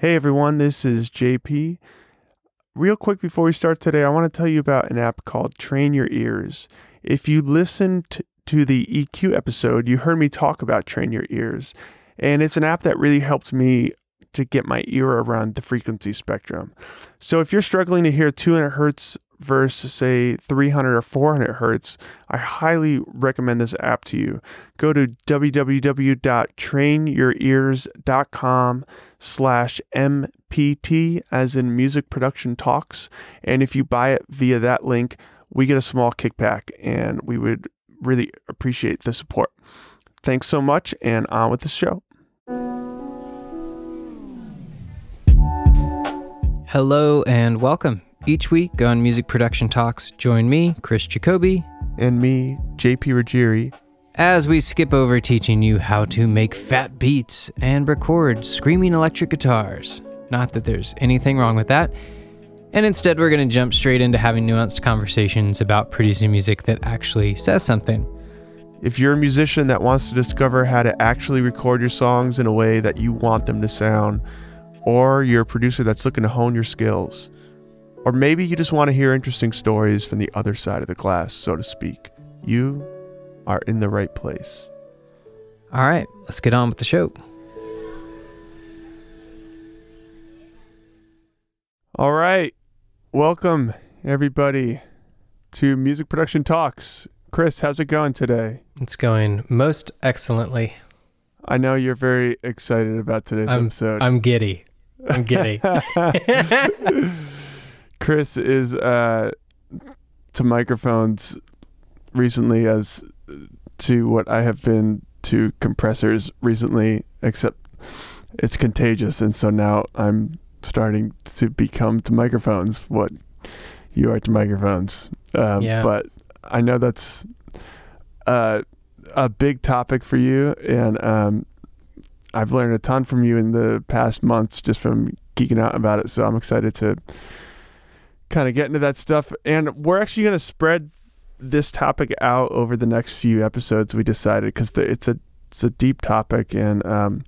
Hey everyone, this is JP. Real quick before we start today, I want to tell you about an app called Train Your Ears. If you listened to the EQ episode, you heard me talk about Train Your Ears, and it's an app that really helped me to get my ear around the frequency spectrum. So if you're struggling to hear 200 hertz versus say 300 or 400 hertz, I highly recommend this app to you. Go to www.trainyourears.com slash MPT as in music production talks. And if you buy it via that link, we get a small kickback and we would really appreciate the support. Thanks so much and on with the show. Hello and welcome. Each week on Music Production Talks, join me, Chris Jacoby, And me, JP Ruggieri. as we skip over teaching you how to make fat beats and record screaming electric guitars. Not that there's anything wrong with that. And instead, we're going to jump straight into having nuanced conversations about producing music that actually says something. If you're a musician that wants to discover how to actually record your songs in a way that you want them to sound, or you're a producer that's looking to hone your skills, or maybe you just want to hear interesting stories from the other side of the glass, so to speak, you are in the right place. All right, let's get on with the show. All right. Welcome, everybody, to Music Production Talks. Chris, how's it going today? It's going most excellently. I know you're very excited about today's I'm, episode. I'm giddy. I'm giddy. Chris is uh, to microphones recently as to what I have been to compressors recently, except it's contagious, and so now I'm starting to become to microphones what you are to microphones. Um, Yeah. But I know that's uh, a big topic for you, and um, I've learned a ton from you in the past months just from geeking out about it. So I'm excited to kind of get into that stuff. And we're actually going to spread this topic out over the next few episodes. We decided because it's a it's a deep topic and um,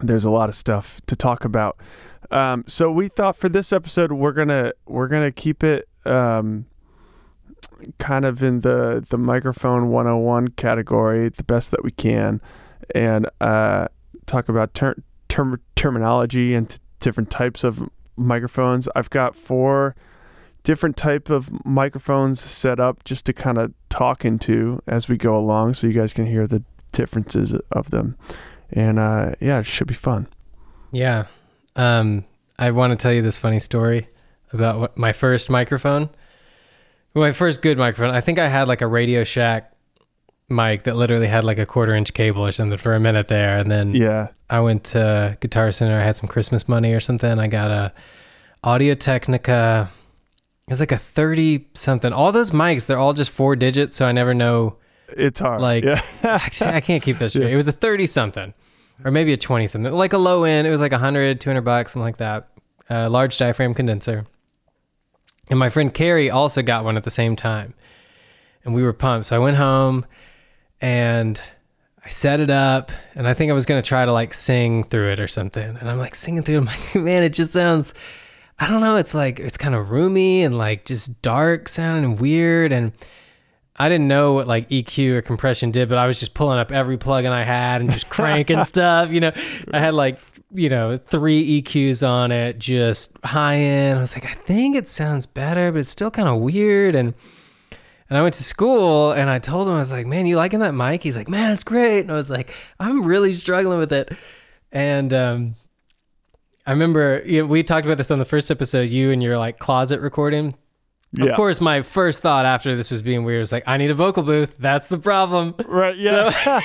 there's a lot of stuff to talk about. Um, so we thought for this episode we're gonna we're gonna keep it um, kind of in the the microphone 101 category, the best that we can, and uh, talk about ter- term- terminology and t- different types of microphones. I've got four different type of microphones set up just to kind of talk into as we go along, so you guys can hear the differences of them. And uh, yeah, it should be fun. Yeah. Um, I want to tell you this funny story about what, my first microphone. My first good microphone. I think I had like a Radio Shack mic that literally had like a quarter inch cable or something for a minute there. And then Yeah, I went to Guitar Center. I had some Christmas money or something. I got a Audio Technica. It's like a 30 something. All those mics, they're all just four digits. So I never know it's hard. Like- yeah, I can't keep this straight. It was a 30 something or maybe a 20 something. Like a low end, it was like 100, 200 bucks, something like that. Uh, large diaphragm condenser. And my friend Carrie also got one at the same time. And we were pumped. So I went home and I set it up and I think I was going to try to like sing through it or something. And I'm like singing through it. I'm like, man, it just sounds, I don't know. It's like, it's kind of roomy and like just dark sounding and weird. And I didn't know what like EQ or compression did, but I was just pulling up every plugin I had and just cranking stuff. You know, I had like, you know, three EQs on it, just high end. I was like, I think it sounds better, but it's still kind of weird. And and I went to school and I told him, I was like, man, you liking that mic? He's like, man, it's great. And I was like, I'm really struggling with it. And um, I remember you know, we talked about this on the first episode, you and your like closet recording. Yeah. Of course, my first thought after this was being weird was like, I need a vocal booth. That's the problem. Right. Yeah.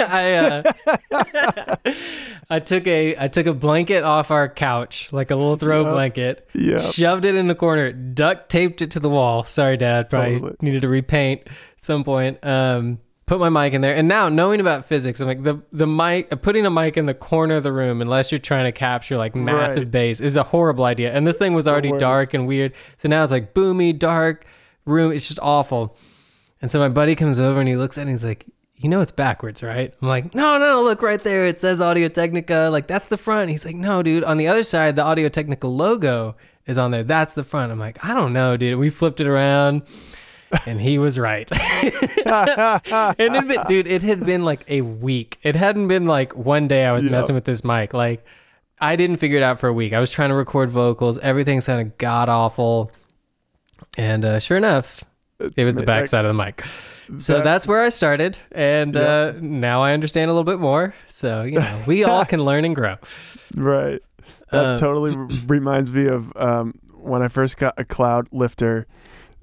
I uh, I took a I took a blanket off our couch, like a little throw Yeah. blanket, Yeah. shoved it in the corner, duct taped it to the wall. Sorry, Dad. Probably Totally. needed to repaint at some point. Um, put my mic in there, and now knowing about physics, I'm like the the mic putting a mic in the corner of the room, unless you're trying to capture like massive Right. bass, is a horrible idea. And this thing was already dark and weird, so now it's like boomy, dark room. It's just awful. And so my buddy comes over and he looks at it and he's like, you know it's backwards, right? I'm like, no, no, look right there. It says Audio Technica. Like, that's the front. He's like, no, dude. On the other side, the Audio Technica logo is on there. That's the front. I'm like, I don't know, dude. We flipped it around. And he was right. and it been, dude, it had been like a week. It hadn't been like one day I was Yeah. messing with this mic. Like, I didn't figure it out for a week. I was trying to record vocals. Everything sounded god awful. And uh, sure enough, it was the back side of the mic. So That- that's where I started, and uh, now I understand a little bit more. So you know, we all can learn and grow. Right. That Uh, totally reminds me of um, when I first got a Cloudlifter.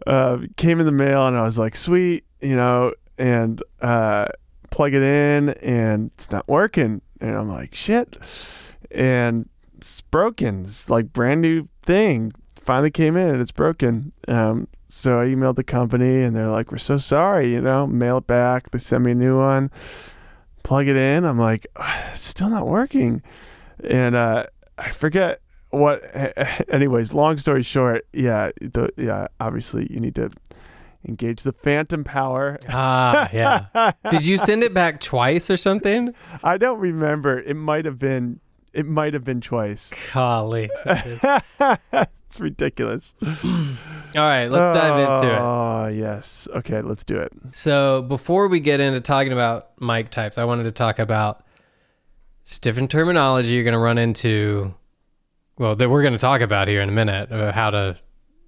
Uh, came in the mail and I was like, sweet, you know, and uh, plug it in and it's not working. And I'm like, shit. And it's broken. It's like brand new thing. Finally came in and it's broken. Um, so I emailed the company and they're like, we're so sorry, you know, mail it back. They send me a new one. Plug it in. I'm like, it's still not working and uh, I forget what. Anyways, long story short, yeah, the, yeah, obviously you need to engage the phantom power. Ah, yeah. Did you send it back twice or something? I don't remember. It might have been. It might have been twice. Golly. it's ridiculous. All right, let's dive into it. Oh yes. Okay, let's do it. So before we get into talking about mic types, I wanted to talk about just different terminology you're going to run into. Well, that we're going to talk about here in a minute about how to,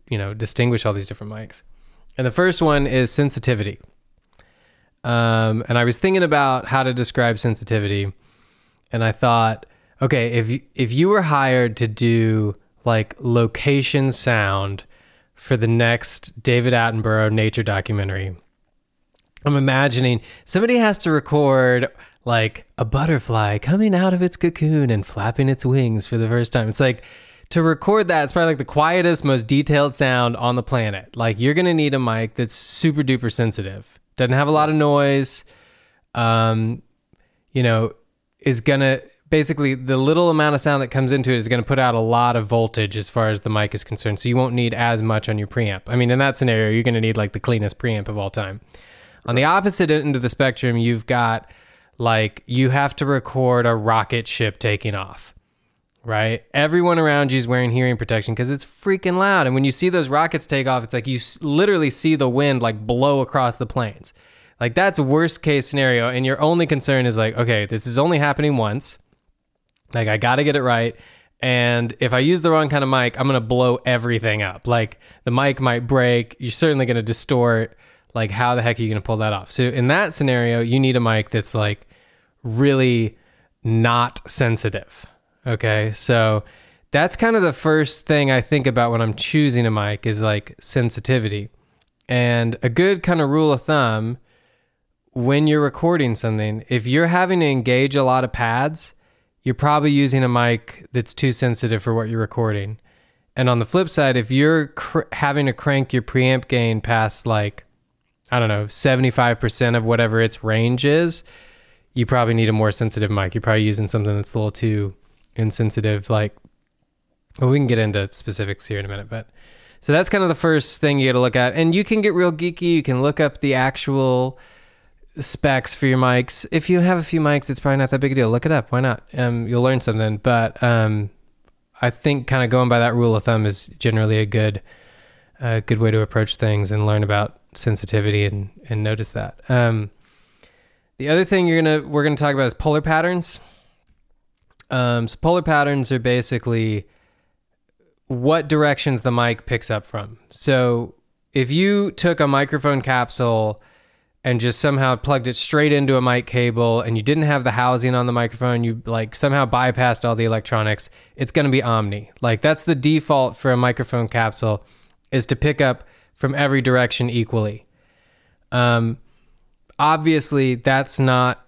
you know, distinguish all these different mics. And the first one is sensitivity. Um, and I was thinking about how to describe sensitivity, and I thought, okay, if if you were hired to do like location sound for the next David Attenborough nature documentary, I'm imagining somebody has to record like a butterfly coming out of its cocoon and flapping its wings for the first time. It's like to record that, it's probably like the quietest, most detailed sound on the planet. Like you're gonna need a mic that's super duper sensitive, doesn't have a lot of noise, um, you know, is gonna basically the little amount of sound that comes into it is gonna put out a lot of voltage as far as the mic is concerned. So you won't need as much on your preamp. I mean, in that scenario, you're gonna need like the cleanest preamp of all time. On the opposite end of the spectrum, you've got like you have to record a rocket ship taking off, right? Everyone around you is wearing hearing protection because it's freaking loud. And when you see those rockets take off, it's like you s- literally see the wind like blow across the plains. Like that's worst case scenario. And your only concern is like, okay, this is only happening once. Like I got to get it right. And if I use the wrong kind of mic, I'm to blow everything up. Like the mic might break. You're certainly to distort. Like how the heck are you going to pull that off? So in that scenario, you need a mic that's like really not sensitive. Okay. So that's kind of the first thing I think about when I'm choosing a mic is like sensitivity. And a good kind of rule of thumb when you're recording something, if you're having to engage a lot of pads, you're probably using a mic that's too sensitive for what you're recording. And on the flip side, if you're cr- having to crank your preamp gain past like, I don't know, 75% of whatever its range is, you probably need a more sensitive mic. You're probably using something that's a little too insensitive. Like, well, we can get into specifics here in a minute, but so that's kind of the first thing you got to look at. And you can get real geeky. You can look up the actual specs for your mics. If you have a few mics, it's probably not that big a deal. Look it up. Why not? Um, you'll learn something. But um, I think kind of going by that rule of thumb is generally a good, a good way to approach things and learn about sensitivity and and notice that. Um, the other thing you're gonna we're gonna talk about is polar patterns. Um, so polar patterns are basically what directions the mic picks up from. So if you took a microphone capsule and just somehow plugged it straight into a mic cable and you didn't have the housing on the microphone, you like somehow bypassed all the electronics, it's going to be omni. Like that's the default for a microphone capsule is to pick up from every direction equally. Um obviously that's not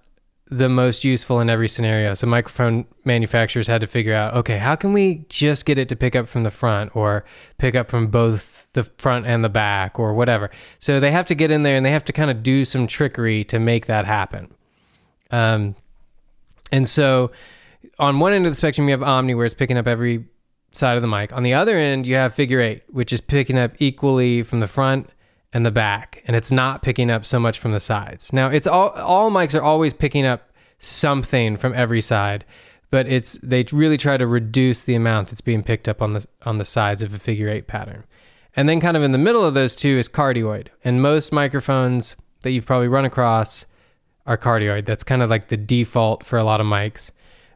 the most useful in every scenario. So microphone manufacturers had to figure out, okay, how can we just get it to pick up from the front or pick up from both the front and the back or whatever. So they have to get in there and they have to kind of do some trickery to make that happen. Um, and so on one end of the spectrum, you have Omni where it's picking up every side of the mic. On the other end, you have figure eight, which is picking up equally from the front and the back, and it's not picking up so much from the sides. Now, it's all all mics are always picking up something from every side, but it's they really try to reduce the amount that's being picked up on the on the sides of a figure eight pattern. And then kind of in the middle of those two is cardioid. And most microphones that you've probably run across are cardioid. That's kind of like the default for a lot of mics,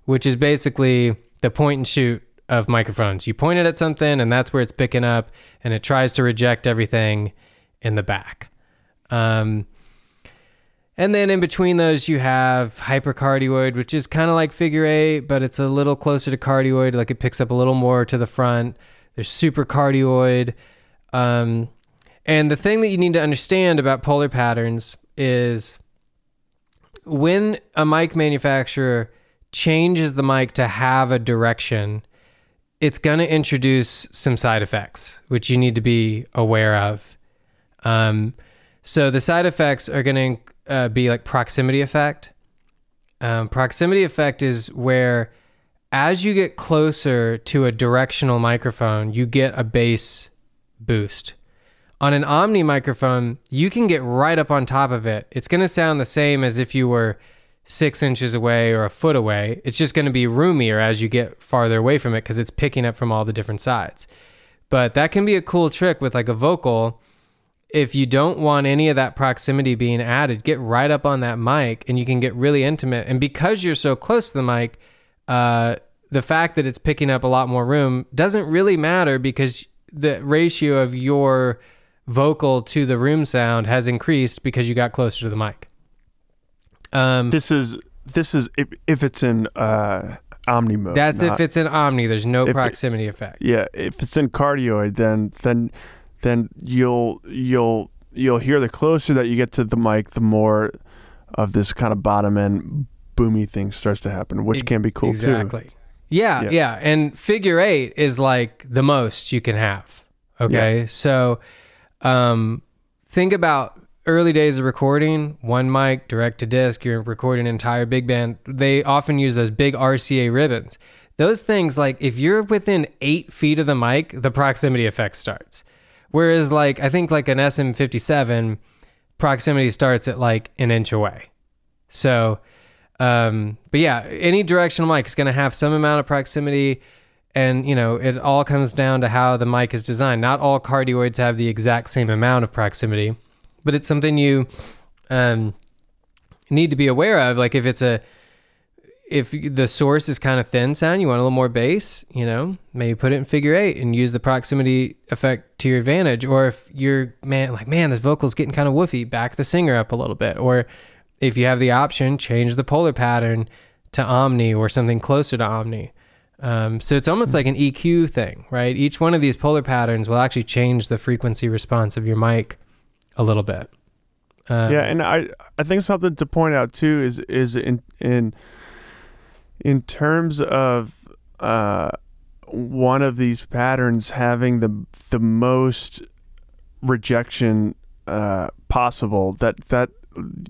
which is basically the point and shoot of microphones. You point it at something and that's where it's picking up and it tries to reject everything in the back. Um, and then in between those, you have hypercardioid, which is kind of like figure eight, but it's a little closer to cardioid. Like it picks up a little more to the front. There's supercardioid. Um, and the thing that you need to understand about polar patterns is when a mic manufacturer changes the mic to have a direction, it's going to introduce some side effects, which you need to be aware of. Um, so the side effects are going to uh, be like proximity effect. Um, proximity effect is where, as you get closer to a directional microphone, you get a bass boost. On an Omni microphone, you can get right up on top of it. It's going to sound the same as if you were six inches away or a foot away. It's just going to be roomier as you get farther away from it because it's picking up from all the different sides. But that can be a cool trick with like a vocal. If you don't want any of that proximity being added, get right up on that mic and you can get really intimate. And because you're so close to the mic, uh, the fact that it's picking up a lot more room doesn't really matter because the ratio of your vocal to the room sound has increased because you got closer to the mic. Um, this is this is if, if it's in uh, omni mode. That's not, if it's in omni. There's no proximity it, effect. Yeah, if it's in cardioid, then then then you'll you'll you'll hear the closer that you get to the mic, the more of this kind of bottom end boomy thing starts to happen, which can be cool exactly. too. Yeah, yeah, yeah, and figure eight is like the most you can have. Okay, yeah. so um, think about early days of recording, one mic, direct to disc, you're recording an entire big band. They often use those big RCA ribbons. Those things, like if you're within eight feet of the mic, the proximity effect starts. Whereas, like, I think like an SM57, proximity starts at like an inch away. So, um, but yeah, any directional mic is going to have some amount of proximity. And, you know, it all comes down to how the mic is designed. Not all cardioids have the exact same amount of proximity but it's something you um, need to be aware of. Like if it's a if the source is kind of thin sound, you want a little more bass, you know, maybe put it in figure eight and use the proximity effect to your advantage. Or if you're man like, man, this vocal's getting kind of woofy, back the singer up a little bit. Or if you have the option, change the polar pattern to omni or something closer to omni. Um, so it's almost like an EQ thing, right? Each one of these polar patterns will actually change the frequency response of your mic a little bit. Um, yeah, and I I think something to point out too is is in in in terms of uh, one of these patterns having the the most rejection uh, possible that that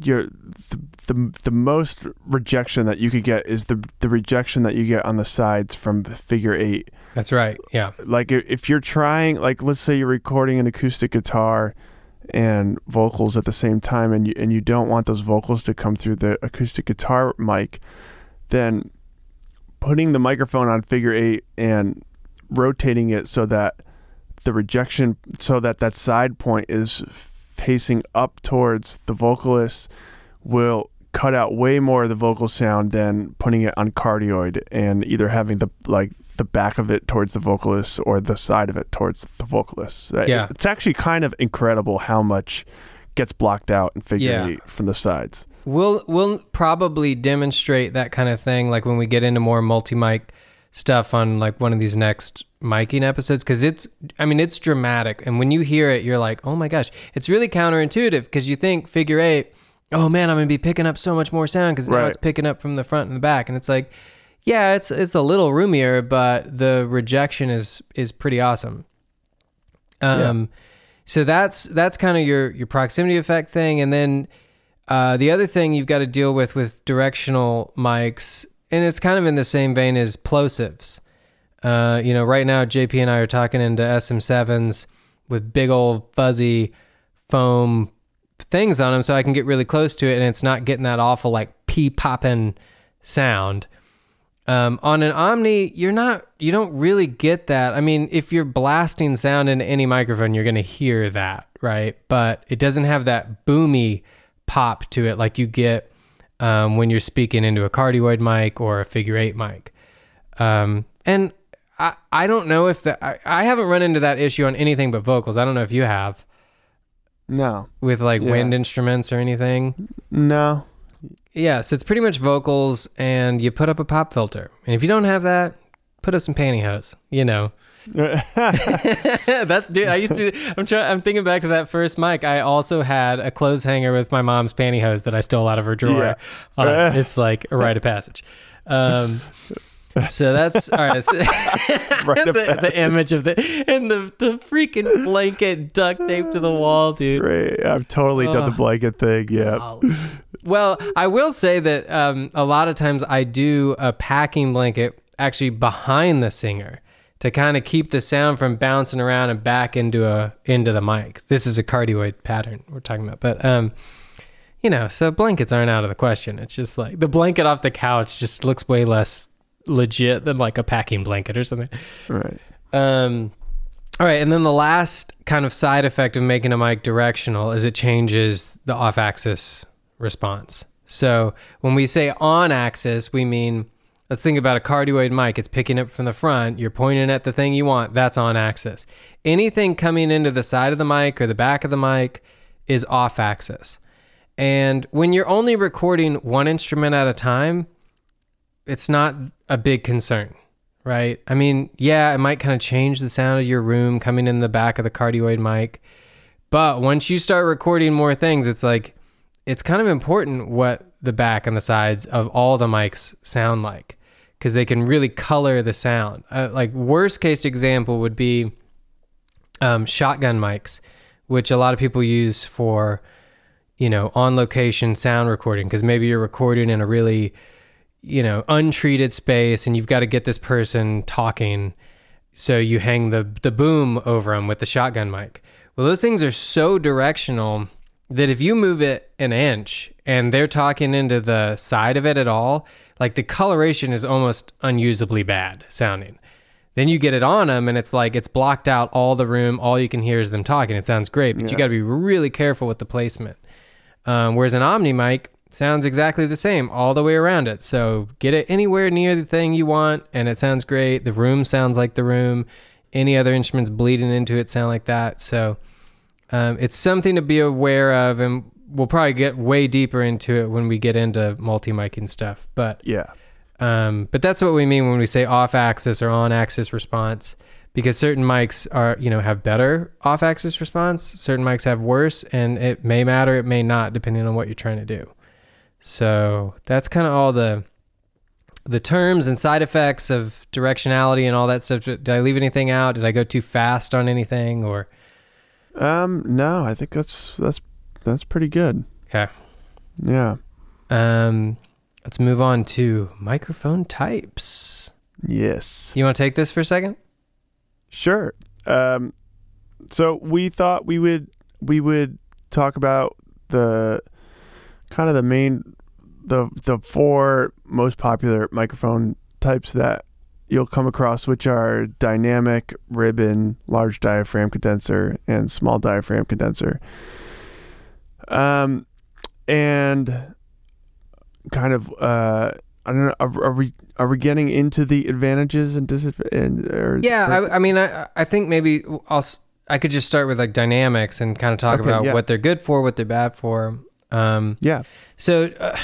your the, the the most rejection that you could get is the the rejection that you get on the sides from figure eight. That's right. Yeah. Like if you're trying, like let's say you're recording an acoustic guitar and vocals at the same time and you and you don't want those vocals to come through the acoustic guitar mic, then putting the microphone on figure 8 and rotating it so that the rejection so that that side point is facing up towards the vocalist will cut out way more of the vocal sound than putting it on cardioid and either having the like the back of it towards the vocalist or the side of it towards the vocalist. Uh, yeah. It's actually kind of incredible how much gets blocked out and figure yeah. eight from the sides. We'll we'll probably demonstrate that kind of thing like when we get into more multi mic stuff on like one of these next miking episodes because it's I mean it's dramatic and when you hear it you're like oh my gosh it's really counterintuitive because you think figure eight oh man I'm gonna be picking up so much more sound because now right. it's picking up from the front and the back and it's like yeah, it's it's a little roomier, but the rejection is is pretty awesome. Um, so that's that's kind of your your proximity effect thing, and then uh, the other thing you've got to deal with with directional mics, and it's kind of in the same vein as plosives. Uh, you know, right now JP and I are talking into SM7s with big old fuzzy foam things on them so I can get really close to it and it's not getting that awful like pee popping sound. Um, on an Omni, you're not, you don't really get that. I mean, if you're blasting sound into any microphone, you're going to hear that, right? But it doesn't have that boomy pop to it like you get um, when you're speaking into a cardioid mic or a figure eight mic. Um, and I, I don't know if that, I, I haven't run into that issue on anything but vocals. I don't know if you have No, with like Yeah. wind instruments or anything. no. Yeah, so it's pretty much vocals and you put up a pop filter. And if you don't have that, put up some pantyhose, you know. That's dude, I used to I'm trying I'm thinking back to that first mic. I also had a clothes hanger with my mom's pantyhose that I stole out of her drawer. Yeah. on. It's like a rite of passage. Um so that's all right. so- of the, the image of the and the the freaking blanket duct taped to the wall, dude. Great. I've totally done the blanket thing. Yeah. Oh. Well, I will say that um, a lot of times I do a packing blanket actually behind the singer to kind of keep the sound from bouncing around and back into a into the mic. This is a cardioid pattern we're talking about, but um, you know, so blankets aren't out of the question. It's just like the blanket off the couch just looks way less legit than like a packing blanket or something. Right. Um, all right, and then the last kind of side effect of making a mic directional is it changes the off-axis response. So when we say on-axis, we mean let's think about a cardioid mic. It's picking up from the front. You're pointing at the thing you want. That's on-axis. Anything coming into the side of the mic or the back of the mic is off-axis. And when you're only recording one instrument at a time, it's not a big concern right? I mean, yeah, it might kind of change the sound of your room coming in the back of the cardioid mic. But once you start recording more things, it's like it's kind of important what the back and the sides of all the mics sound like because they can really color the sound. Uh, like worst case example would be um, shotgun mics, which a lot of people use for you know on location sound recording because maybe you're recording in a really you know untreated space and you've got to get this person talking so you hang the the boom over them with the shotgun mic. Well those things are so directional that if you move it an inch and they're talking into the side of it at all like the coloration is almost unusably bad sounding. Then you get it on them and it's like it's blocked out all the room all you can hear is them talking. It sounds great but you got to be really careful with the placement. Um, whereas an omni mic sounds exactly the same all the way around it. So get it anywhere near the thing you want, and it sounds great. The room sounds like the room. Any other instruments bleeding into it sound like that. So um, it's something to be aware of, and we'll probably get way deeper into it when we get into multi miking stuff. But Yeah. um, but that's what we mean when we say off axis or on axis response, because certain mics are, you know, have better off axis response, certain mics have worse, and it may matter, it may not, depending on what you're trying to do. So that's kind of all the the terms and side effects of directionality and all that stuff. Did I leave anything out? Did I go too fast on anything? Or Um. No, I think that's that's that's pretty good. okay, Yeah. um, let's move on to microphone types. Yes. You want to take this for a second? Sure. Um. So we thought we would we would talk about the kind of the main the the four most popular microphone types that you'll come across, which are dynamic, ribbon, large diaphragm condenser, and small diaphragm condenser. Um, and kind of uh, I don't know. Are, are we are we getting into the advantages and disadvantages? Yeah, or- I, I mean, I, I think maybe I'll s- I could just start with like dynamics and kind of talk Okay, about yeah. what they're good for, what they're bad for. Um, yeah. so uh,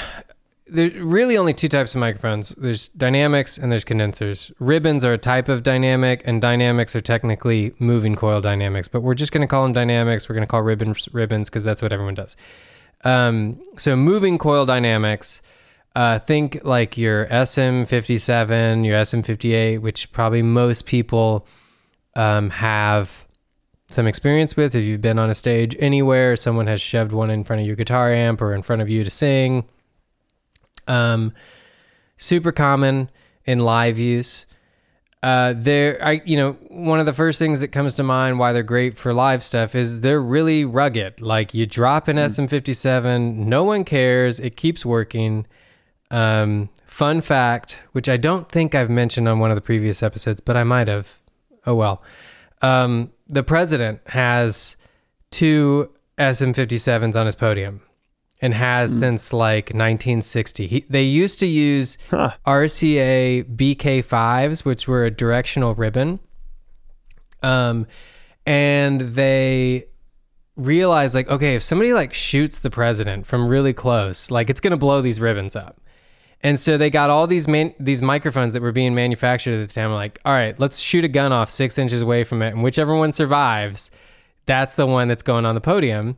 there's really only two types of microphones. There's dynamics and there's condensers. Ribbons are a type of dynamic, and dynamics are technically moving coil dynamics. But we're just going to call them dynamics. We're going to call ribbons ribbons because that's what everyone does. Um, so moving coil dynamics. Uh, think like your SM57, your SM58, which probably most people um, have some experience with. If you've been on a stage anywhere, someone has shoved one in front of your guitar amp or in front of you to sing. Um, super common in live use. uh, they're I you know one of the first things that comes to mind why they're great for live stuff is they're really rugged. Like you drop an SM57, no one cares, it keeps working. Um, fun fact, which I don't think I've mentioned on one of the previous episodes, but I might have. Oh well. Um, the president has two SM57s on his podium and has since like 1960. He, they used to use Huh. RCA BK5s, which were a directional ribbon. Um, and they realized like, okay, if somebody like shoots the president from really close, like it's gonna blow these ribbons up. And so they got all these man- these microphones that were being manufactured at the time. Like, all right, let's shoot a gun off six inches away from it, and whichever one survives, that's the one that's going on the podium.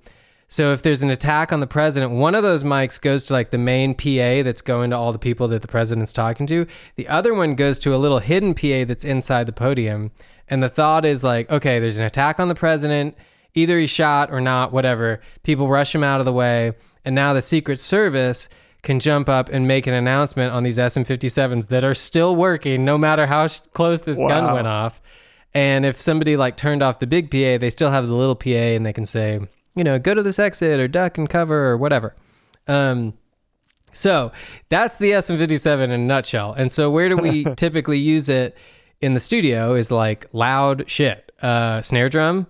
So if there's an attack on the president, one of those mics goes to like the main PA that's going to all the people that the president's talking to. The other one goes to a little hidden PA that's inside the podium. And the thought is like, okay, there's an attack on the president. Either he's shot or not, whatever. People rush him out of the way. And now the Secret Service can jump up and make an announcement on these SM57s that are still working no matter how sh- close this gun went off. And if somebody like turned off the big PA, they still have the little PA and they can say, you know, go to this exit or duck and cover or whatever. Um, so that's the SM57 in a nutshell. And so where do we typically use it in the studio is like loud shit. Uh, snare drum,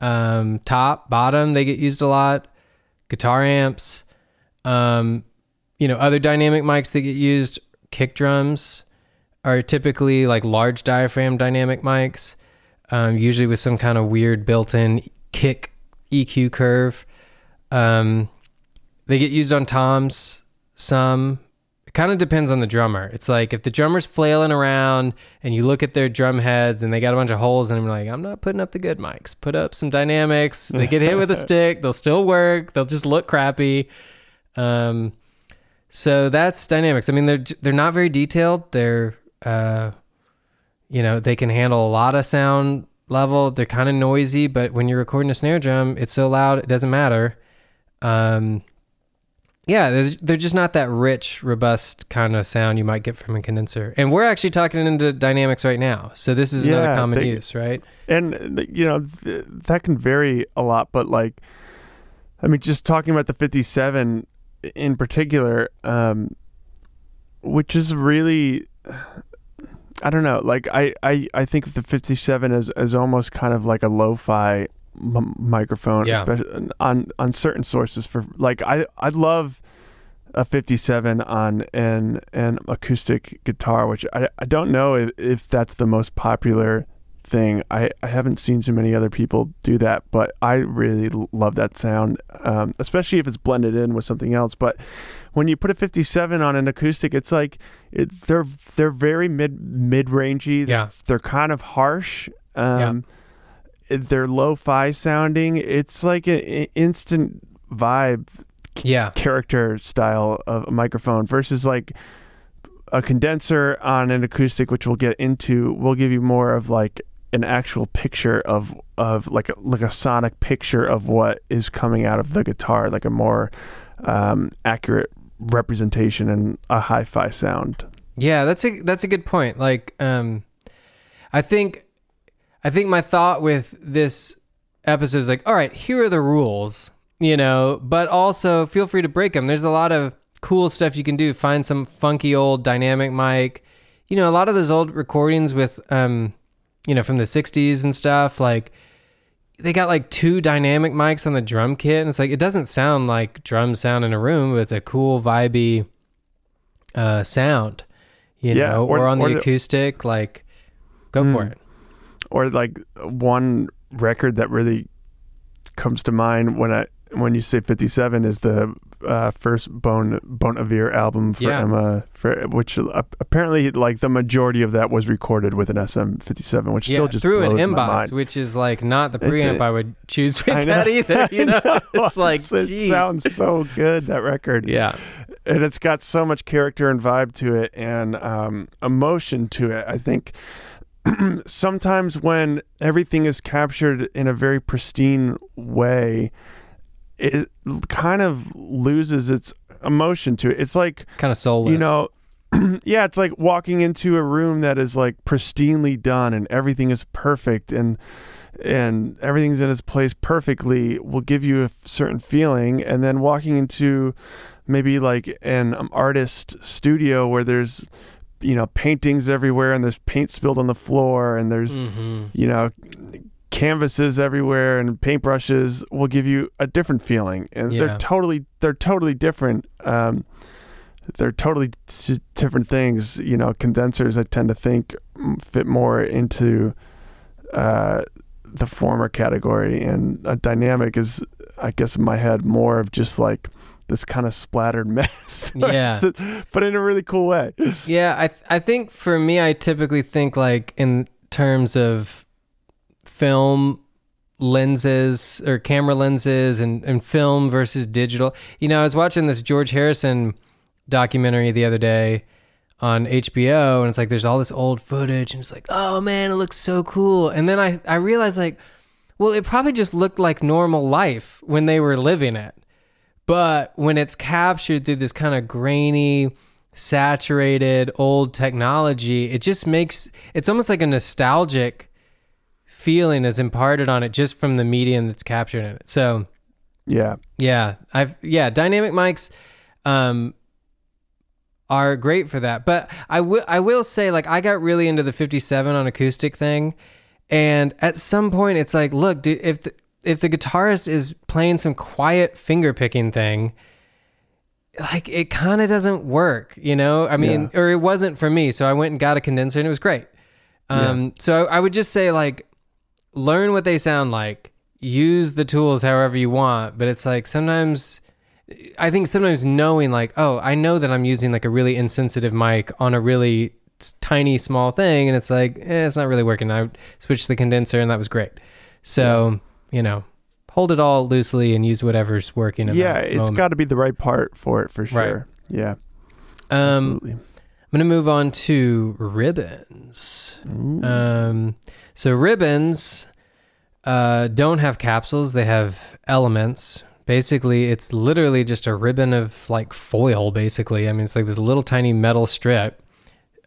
um, top, bottom, they get used a lot. Guitar amps, um, you know, other dynamic mics that get used, kick drums are typically like large diaphragm dynamic mics, um, usually with some kind of weird built-in kick EQ curve. Um, they get used on toms some. It kind of depends on the drummer. It's like if the drummer's flailing around and you look at their drum heads and they got a bunch of holes in them, you're like, I'm not putting up the good mics. Put up some dynamics. They get hit with a stick. They'll still work. They'll just look crappy. Um, so that's dynamics. I mean, they're they're not very detailed. They're uh, you know, they can handle a lot of sound level. They're kind of noisy, but when you're recording a snare drum, it's so loud it doesn't matter. Um, yeah, they're, they're just not that rich, robust kind of sound you might get from a condenser. And we're actually talking into dynamics right now, so this is another common they- use, right? and you know th- that can vary a lot but like i mean just talking about the 57 in particular um which is really i don't know like i i, I think of the 57 as as almost kind of like a lo-fi m- microphone Yeah. especially on on certain sources for like i i love a 57 on an an acoustic guitar which i i don't know if, if that's the most popular thing. I, I haven't seen too many other people do that, but I really love that sound, um, especially if it's blended in with something else. But when you put a 57 on an acoustic, it's like it, they're they're very mid mid rangey. Yeah. they're kind of harsh. Um, it- They're lo-fi sounding. It's like an instant vibe Yeah, character style of a microphone versus like a condenser on an acoustic which we'll get into will give you more of like an actual picture of of like a, like a sonic picture of what is coming out of the guitar like a more um, accurate representation and a hi-fi sound Yeah, that's a that's a good point. Like, um, I think, I think my thought with this episode is like, all right, here are the rules, you know, but also feel free to break them. There's a lot of cool stuff you can do. Find some funky old dynamic mic, you know, a lot of those old recordings with, um, you know, from the '60s and stuff. Like, they got like two dynamic mics on the drum kit, and it's like it doesn't sound like drums sound in a room, but it's a cool, vibey uh, sound, you Yeah, know, or, or- on the or the- acoustic. Like, go for Mm. it. or like one record that really comes to mind when I when you say 57 is the uh, first Bon Bon Iver album for Yeah. Emma for which uh, apparently like the majority of that was recorded with an SM57 which Yeah, still just through an Mbox, which is like not the preamp a- I would choose with know. that either. You know, know. it's like, it geez. sounds so good that record yeah, and it's got so much character and vibe to it and um, emotion to it. I think sometimes when everything is captured in a very pristine way, it kind of loses its emotion to it. It's like kind of soulless. you know, yeah, it's like walking into a room that is like pristinely done and everything is perfect and and everything's in its place perfectly will give you a certain feeling and then walking into maybe like an um, artist studio where there's you know paintings everywhere and there's paint spilled on the floor and there's Mm-hmm. you know canvases everywhere and paintbrushes will give you a different feeling. And Yeah. they're totally they're totally different um they're totally t- different things. You know condensers i tend to think fit more into uh the former category. And a dynamic is i guess in my head more of just like this kind of splattered mess. Yeah. But in a really cool way. Yeah, I th- I think for me, I typically think like in terms of film lenses or camera lenses and, and film versus digital. You know, I was watching this George Harrison documentary the other day on HBO, and it's like there's all this old footage, and it's like, oh man, it looks so cool. And then I I realized like, well, it probably just looked like normal life when they were living it. But when it's captured through this kind of grainy, saturated old technology, it just makes it's almost like a nostalgic feeling is imparted on it just from the medium that's captured in it. So yeah yeah, I've yeah, dynamic mics um are great for that. But I will I will say like I got really into the 57 on acoustic thing and at some point it's like look dude if the, if the guitarist is playing some quiet finger picking thing like it kind of doesn't work, you know? I mean, or it wasn't for me, so I went and got a condenser and it was great. Um so I would just say like learn what they sound like use the tools however you want but it's like sometimes i think sometimes knowing like oh i know that i'm using like a really insensitive mic on a really tiny small thing and it's like eh, it's not really working. I switched the condenser and that was great. So you know hold it all loosely and use whatever's working in yeah it's got to be the right part for it for Right. sure. Yeah. Um absolutely I'm gonna move on to ribbons. Um, so ribbons uh, don't have capsules; they have elements. Basically, it's literally just a ribbon of like foil. Basically, I mean, it's like this little tiny metal strip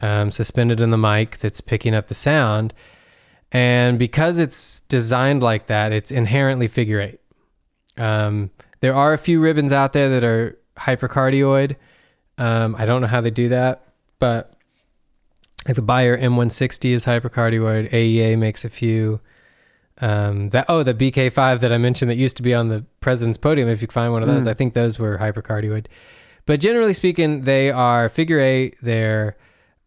um, suspended in the mic that's picking up the sound. And because it's designed like that, it's inherently figure eight. Um, there are a few ribbons out there that are hypercardioid. Um, I don't know how they do that, but like the Beyer M160 is hypercardioid. AEA makes a few. Um, that oh, the BK5 that I mentioned that used to be on the president's podium. If you find one of those, I think those were hypercardioid. But generally speaking, they are figure eight. They're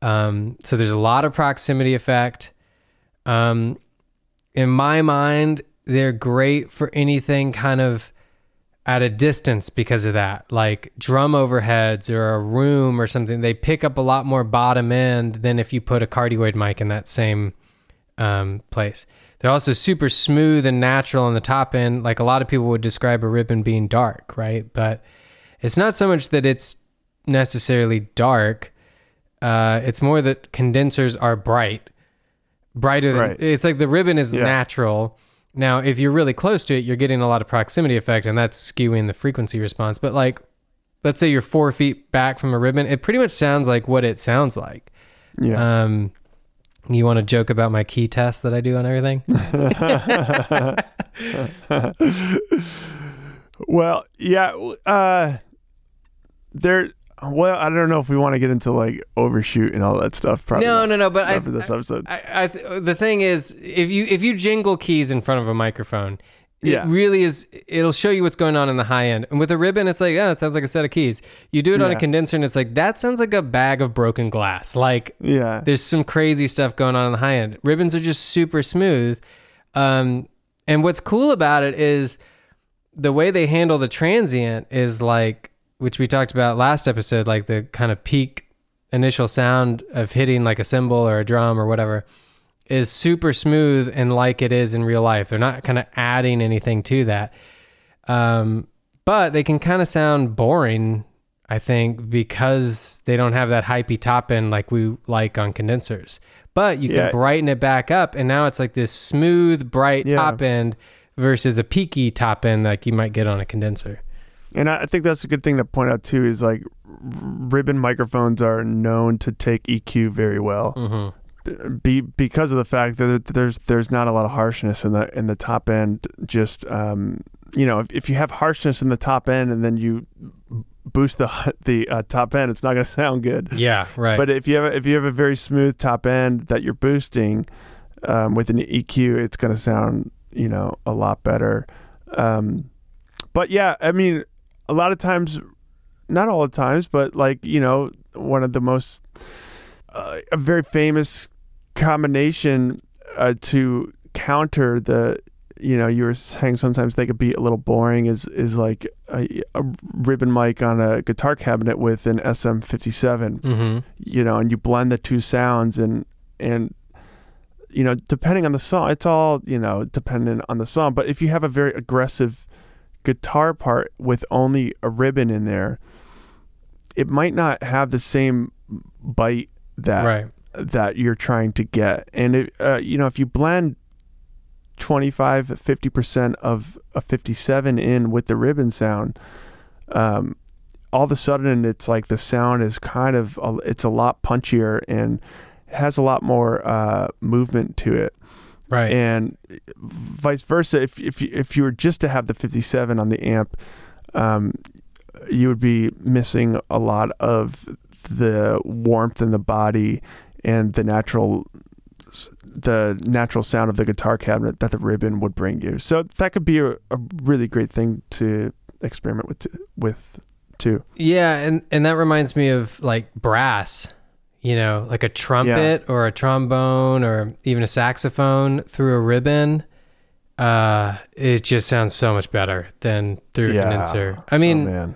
um, so there's a lot of proximity effect. Um, in my mind, they're great for anything kind of at a distance because of that, like drum overheads or a room or something. They pick up a lot more bottom end than if you put a cardioid mic in that same um, place. They're also super smooth and natural on the top end. Like a lot of people would describe a ribbon being dark, right? But it's not so much that it's necessarily dark. Uh, it's more that condensers are bright, brighter than Right. it's like the ribbon is Yeah. natural. Now, if you're really close to it, you're getting a lot of proximity effect, and that's skewing the frequency response. But like, let's say you're four feet back from a ribbon, it pretty much sounds like what it sounds like. yeah Um, you want to joke about my key test that I do on everything? Well, yeah. Uh, there. Well, I don't know if we want to get into like overshoot and all that stuff. Probably no, not, no, no. But I, for this episode. I, I the thing is, if you if you jingle keys in front of a microphone, it Yeah. really is. It'll show you what's going on in the high end. And with a ribbon, it's like, yeah, it sounds like a set of keys. You do it on a condenser, and it's like that sounds like a bag of broken glass. Like yeah, there's some crazy stuff going on in the high end. Ribbons are just super smooth. Um, and what's cool about it is the way they handle the transient is like, which we talked about last episode, like the kind of peak initial sound of hitting like a cymbal or a drum or whatever is super smooth and like it is in real life. They're not kind of adding anything to that. Um, but they can kind of sound boring, I think, because they don't have that hypey top end like we like on condensers. But you can Yeah. brighten it back up, and now it's like this smooth, bright Yeah. top end versus a peaky top end like you might get on a condenser. And I think that's a good thing to point out too. Is like ribbon microphones are known to take EQ very well. Mm-hmm. be because of the fact that there's there's not a lot of harshness in the in the top end. Just um, you know, if, if you have harshness in the top end and then you boost the the uh, top end, it's not going to sound good. Yeah, right. But if you have if you have a very smooth top end that you're boosting um, with an EQ, it's going to sound you know a lot better. Um, but yeah, I mean, a lot of times, not all the times, but like you know, one of the most uh, a very famous combination uh, to counter the you know you were saying sometimes they could be a little boring is is like a, a ribbon mic on a guitar cabinet with an SM57 mm-hmm. you know and you blend the two sounds and and you know depending on the song it's all you know dependent on the song but if you have a very aggressive guitar part with only a ribbon in there it might not have the same bite that Right. that you're trying to get and it, uh, you know if you blend 25 50% of a 57 in with the ribbon sound um, all of a sudden it's like the sound is kind of a, it's a lot punchier and has a lot more uh, movement to it Right. and vice versa if if you, if you were just to have the 57 on the amp um, you would be missing a lot of the warmth in the body and the natural the natural sound of the guitar cabinet that the ribbon would bring you. So that could be a, a really great thing to experiment with with too. Yeah, and and that reminds me of like brass, you know, like a trumpet or a trombone or even a saxophone through a ribbon. Uh, it just sounds so much better than through Yeah. a condenser. I oh, mean, uh,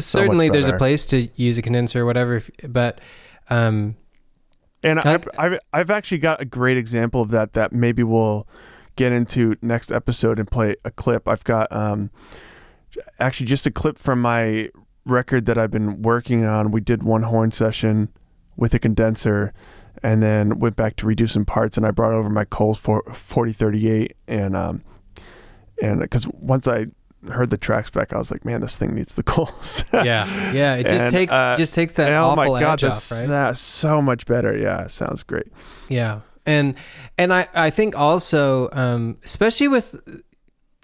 certainly there's a place to use a condenser or whatever, if, but um, And I- I've, I've I've actually got a great example of that that maybe we'll get into next episode and play a clip. I've got um actually just a clip from my record that I've been working on. We did one horn session with a condenser and then went back to reducing parts and I brought over my Coles for 4038 and um and because once I heard the tracks back I was like man this thing needs the Coles yeah, yeah, it just And, takes uh, just takes that oh my god that's off, right? that's so much better yeah sounds great Yeah. And and I I think also um especially with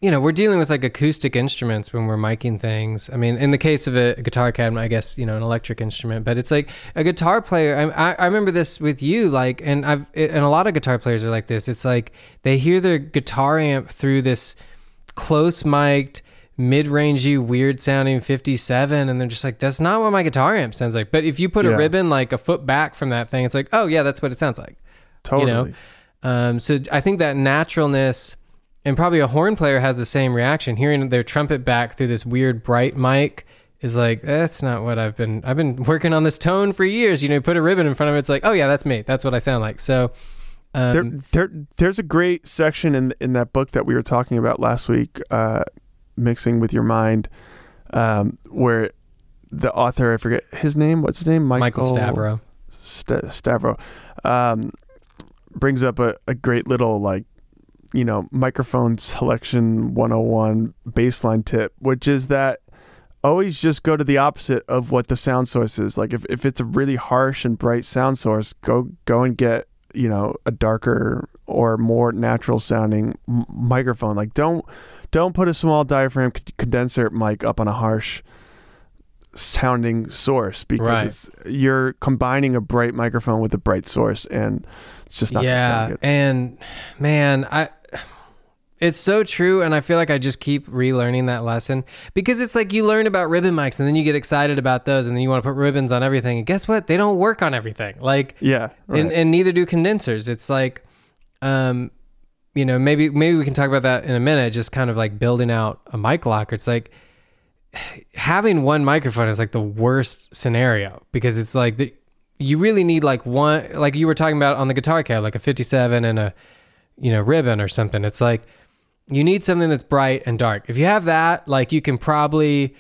you know, we're dealing with like acoustic instruments when we're miking things. I mean, in the case of a, guitar cabinet, I guess, you know, an electric instrument, but it's like a guitar player. I, I, I remember this with you, like, and I've, and a lot of guitar players are like this. It's like they hear their guitar amp through this close mic'd, mid rangey, weird sounding 57, and they're just like, that's not what my guitar amp sounds like. But if you put a ribbon like a foot back from that thing, it's like, oh, yeah, that's what it sounds like totally you know um, so i think that naturalness and probably a horn player has the same reaction hearing their trumpet back through this weird bright mic is like that's not what i've been i've been working on this tone for years you know you put a ribbon in front of it it's like oh yeah that's me that's what i sound like so um, there, there, there's a great section in in that book that we were talking about last week, uh, mixing with your mind, um, where the author, I forget his name. What's his name? michael Stavrou Sta- Stavrou, um, brings up a, a great little like, you know, microphone selection 101 baseline tip, which is that always just go to the opposite of what the sound source is. Like if, if it's a really harsh and bright sound source, go go and get you know a darker or more natural sounding m- microphone. Like don't don't put a small diaphragm c- condenser mic up on a harsh sounding source because Right. it's, you're combining a bright microphone with a bright source and it's just not yeah and man i it's so true and i feel like i just keep relearning that lesson because it's like you learn about ribbon mics and then you get excited about those and then you want to put ribbons on everything and guess what? They don't work on everything. Like yeah right. and, and neither do condensers. It's like um you know maybe maybe we can talk about that in a minute just kind of like building out a mic locker. It's like having one microphone is like the worst scenario because it's like the, you really need like one like you were talking about on the guitar cab like a 57 and a you know ribbon or something. It's like you need something that's bright and dark if you have that like you can probably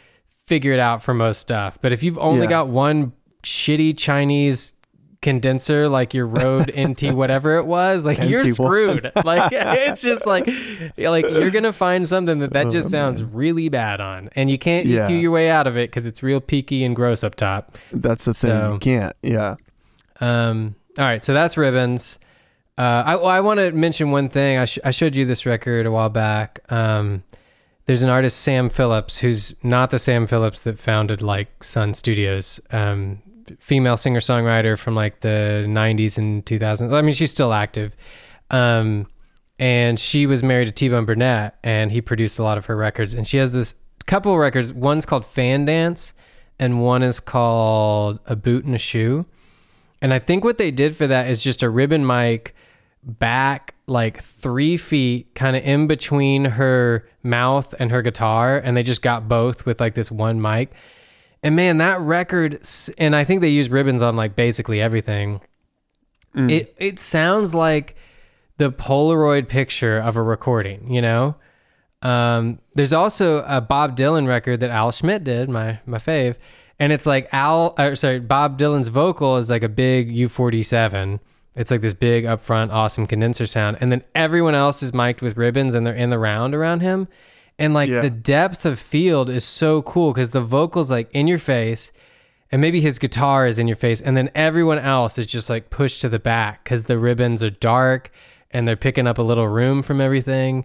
figure it out for most stuff but if you've only Yeah. got one shitty chinese condenser like your Rode NT whatever it was, like you're screwed. Like it's just like like you're gonna find something that that just Oh, sounds really bad on, and you can't Yeah. EQ your way out of it because it's real peaky and gross up top. That's the thing. So- you can't. Yeah. Um, all right, so that's ribbons. Uh, I, I want to mention one thing. I, sh- I showed you this record a while back. Um, there's an artist, Sam Phillips, who's not the Sam Phillips that founded like Sun Studios. Um, female singer songwriter from like the 90s and 2000s. I mean, she's still active. Um, and she was married to T Bone Burnett, and he produced a lot of her records. And she has this couple of records. One's called Fan Dance, and one is called A Boot and a Shoe. And I think what they did for that is just a ribbon mic back like three feet, kind of in between her mouth and her guitar. And they just got both with like this one mic. And man, that record, and I think they use ribbons on like basically everything. It it sounds like the Polaroid picture of a recording, you know? Um, there's also a Bob Dylan record that Al Schmitt did, my my fave, and it's like Al, or sorry, Bob Dylan's vocal is like a big U47. It's like this big upfront, awesome condenser sound, and then everyone else is mic'd with ribbons, and they're in the round around him, and like Yeah. the depth of field is so cool because the vocals like in your face, and maybe his guitar is in your face, and then everyone else is just like pushed to the back because the ribbons are dark and they're picking up a little room from everything.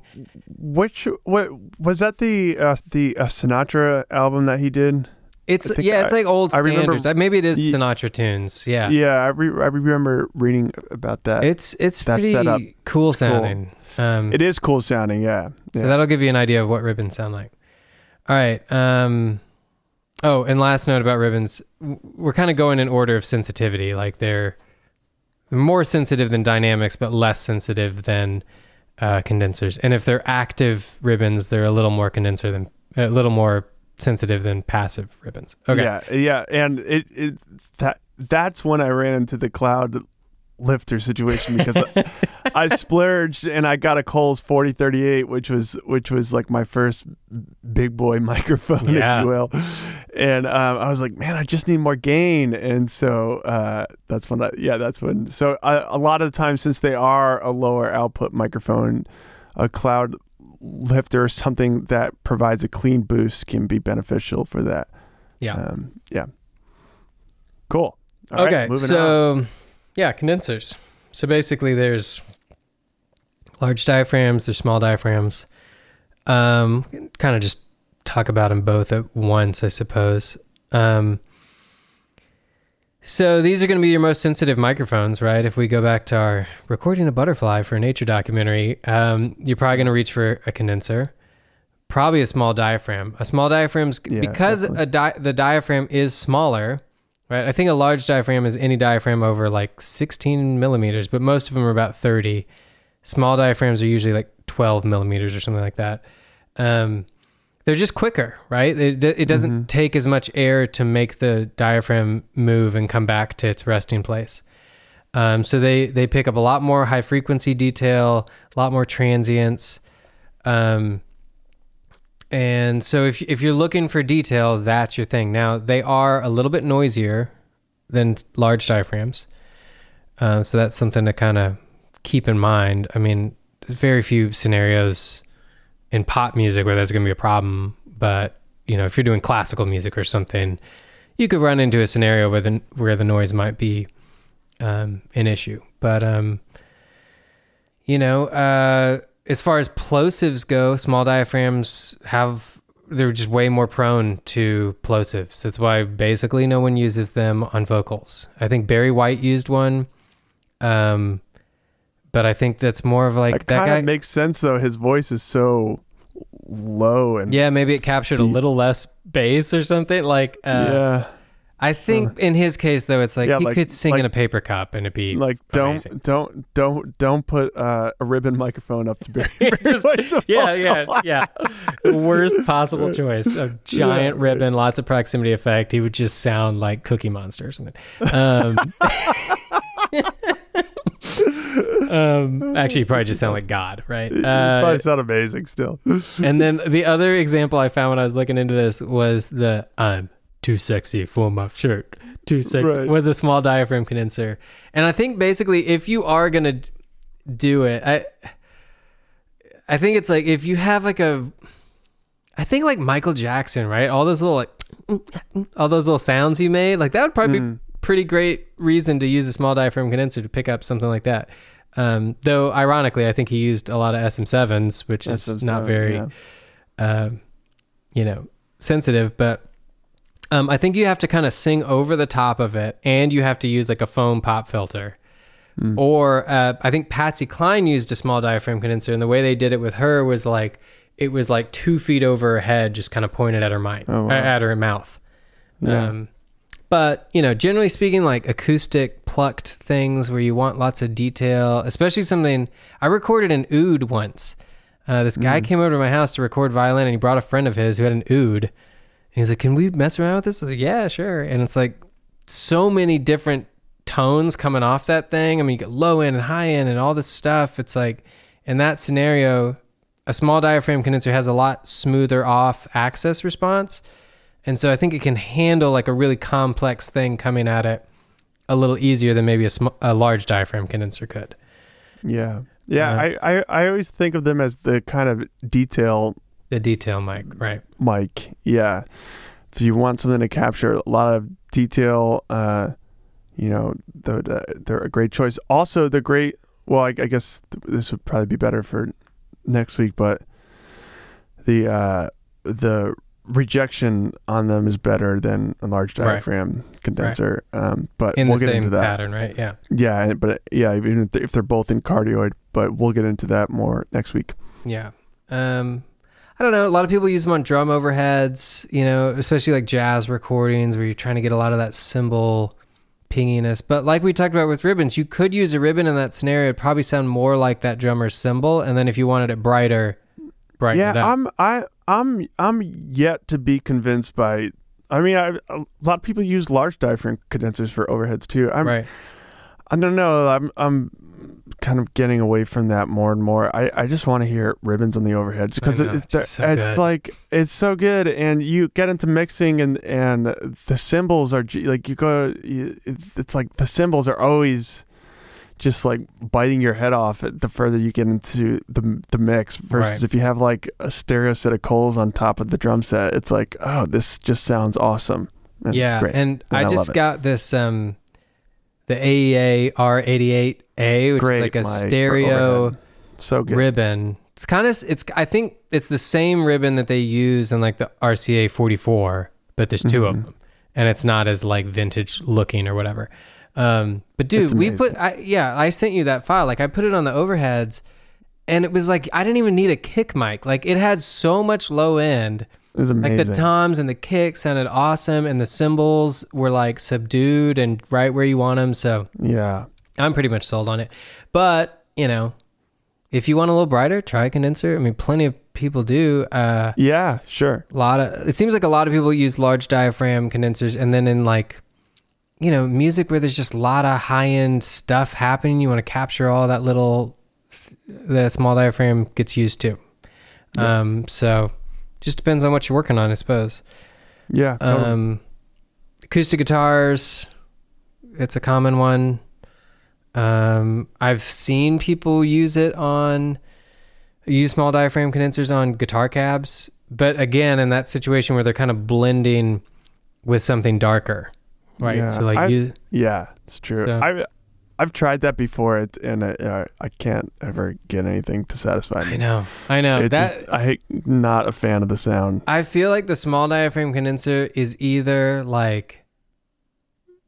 Which what was that the uh, the uh, Sinatra album that he did? It's I yeah, it's like old I remember- standards. Uh, Maybe it is Sinatra tunes. Yeah, Yeah, I, re- I remember reading about that. it's it's That pretty setup. cool sounding. Um, it is cool sounding. Yeah. So that'll give you an idea of what ribbons sound like. All right. Um, oh, and last note about ribbons, we're kind of going in order of sensitivity. Like they're more sensitive than dynamics, but less sensitive than uh, condensers. And if they're active ribbons, they're a little more condenser than a little more sensitive than passive ribbons. Okay. Yeah, yeah, and it, it that that's when I ran into the cloud lifter situation because I splurged and I got a Coles 4038 which was which was like my first big boy microphone Yeah. if you will and um, I was like man I just need more gain and so uh, that's when I yeah that's when so I, a lot of the time since they are a lower output microphone a cloud lifter or something that provides a clean boost can be beneficial for that Yeah. um, yeah. Cool. All right, okay, on. so yeah, condensers. So basically, there's large diaphragms, there's small diaphragms. Um, kind of just talk about them both at once, I suppose. Um, so these are going to be your most sensitive microphones, right? If we go back to our recording a butterfly for a nature documentary, um, you're probably going to reach for a condenser, probably a small diaphragm. A small diaphragm's Yeah, because definitely. a di- the diaphragm is smaller, right? I think a large diaphragm is any diaphragm over like 16 millimeters, but most of them are about 30. Small diaphragms are usually like 12 millimeters or something like that. Um, they're just quicker, right? It, it doesn't Mm-hmm. take as much air to make the diaphragm move and come back to its resting place. Um, so they they pick up a lot more high frequency detail, a lot more transients. Um, and so if if you're looking for detail, that's your thing. Now they are a little bit noisier than large diaphragms, uh, so that's something to kind of keep in mind. I mean, very few scenarios in pop music where that's going to be a problem, but you know, if you're doing classical music or something, you could run into a scenario where the where the noise might be um, an issue. But um, you know, uh, as far as plosives go, small diaphragms have they're just way more prone to plosives. That's why basically no one uses them on vocals. I think Barry White used one, um, but I think that's more of like that that guy. makes sense though. His voice is so low and yeah, maybe it captured a little less bass or something. Like, uh, yeah, I think in his case though, it's like Yeah, he like- could sing in a paper cup and it'd be like amazing. don't don't don't don't put uh, a ribbon microphone up to Barry. Barry yeah, yeah, yeah. Worst possible choice. A giant Yeah. ribbon, lots of proximity effect. He would just sound like Cookie Monster or something. Um, um, actually, he probably just sound like God, right? Uh, probably sound amazing still. and then the other example I found when I was looking into this was the I'm too sexy for my shirt. Too sexy Right. was a small diaphragm condenser. And I think basically if you are going to do it, I I think it's like if you have like a I think like Michael Jackson, right? All those little like all those little sounds he made, like that would probably Mm. be pretty great reason to use a small diaphragm condenser to pick up something like that. Um, though ironically, I think he used a lot of SM7s, which is SM7, not very yeah. uh, you know, sensitive, but um, I think you have to kind of sing over the top of it, and you have to use like a foam pop filter. Mm. Or uh, I think Patsy Cline used a small diaphragm condenser, and the way they did it with her was like it was like two feet over her head, just kind of pointed at her mic, Oh, wow. at her mouth. Yeah. Um, but you know, generally speaking, like acoustic plucked things where you want lots of detail, especially something. I recorded an oud once. Uh, this guy Mm. came over to my house to record violin, and he brought a friend of his who had an oud. And he's like, "Can we mess around with this?" I was like, "Yeah, sure." And it's like so many different tones coming off that thing. I mean, you get low end and high end and all this stuff. It's like in that scenario, a small diaphragm condenser has a lot smoother off axis response. And so I think it can handle like a really complex thing coming at it a little easier than maybe a, sm- a large diaphragm condenser could. Yeah. Yeah. Uh, I, I, I always think of them as the kind of detail The detail mic, right? mic. Yeah. If you want something to capture a lot of detail, uh, you know, they're, they're a great choice. Also, the great, well, I, I guess th- this would probably be better for next week, but the, uh, the rejection on them is better than a large Right. diaphragm condenser. Um, but In we'll the get same into that. pattern, right? Yeah. Yeah, but yeah, even if they're both in cardioid, but we'll get into that more next week. Yeah. Um, I don't know. A lot of people use them on drum overheads, you know, especially like jazz recordings where you're trying to get a lot of that cymbal pinginess. But like we talked about with ribbons, you could use a ribbon in that scenario. It'd probably sound more like that drummer's cymbal. And then if you wanted it brighter, brighten yeah, it up. I'm I I'm I'm yet to be convinced by. I mean, I, a lot of people use large diaphragm condensers for overheads too. I'm right. I don't know. I'm I'm kind of getting away from that more and more. I, I just want to hear ribbons on the overheads because it, it's it's, so it's like it's so good, and you get into mixing and and the cymbals are like you go. It's like the cymbals are always just like biting your head off the further you get into the the mix versus Right. if you have like a stereo set of Coles on top of the drum set it's like oh this just sounds awesome and yeah. it's great And And I I just got this, um, the AEA R88A, which great is like a stereo. so good ribbon. It's kind of it's I think it's the same ribbon that they use in like the RCA 44, but there's 2 of Mhm. them, and it's not as like vintage looking or whatever. Um, but dude, we put I, yeah, I sent you that file. Like I put it on the overheads, and it was like I didn't even need a kick mic. Like it had so much low end. it was amazing Like the toms and the kicks sounded awesome, and the cymbals were like subdued and right where you want them. So yeah I'm pretty much sold on it. But, you know, if you want a little brighter, try a condenser. I mean, plenty of people do. Uh, yeah sure a lot of it seems like a lot of people use large diaphragm condensers and then in like you know, music where there's just a lot of high-end stuff happening, you want to capture all that little the small diaphragm gets used too. Yeah. Um so just depends on what you're working on, I suppose. yeah totally. Um, acoustic guitars, it's a common one. Um, I've seen people use it on use small diaphragm condensers on guitar cabs, but again, in that situation where they're kind of blending with something darker, right? Yeah, so like I- you, Yeah, it's true. So- I've I've tried that before, it, and I, uh, I can't ever get anything to satisfy me. I know, I know It that. just I not a fan of the sound. I feel like the small diaphragm condenser is either like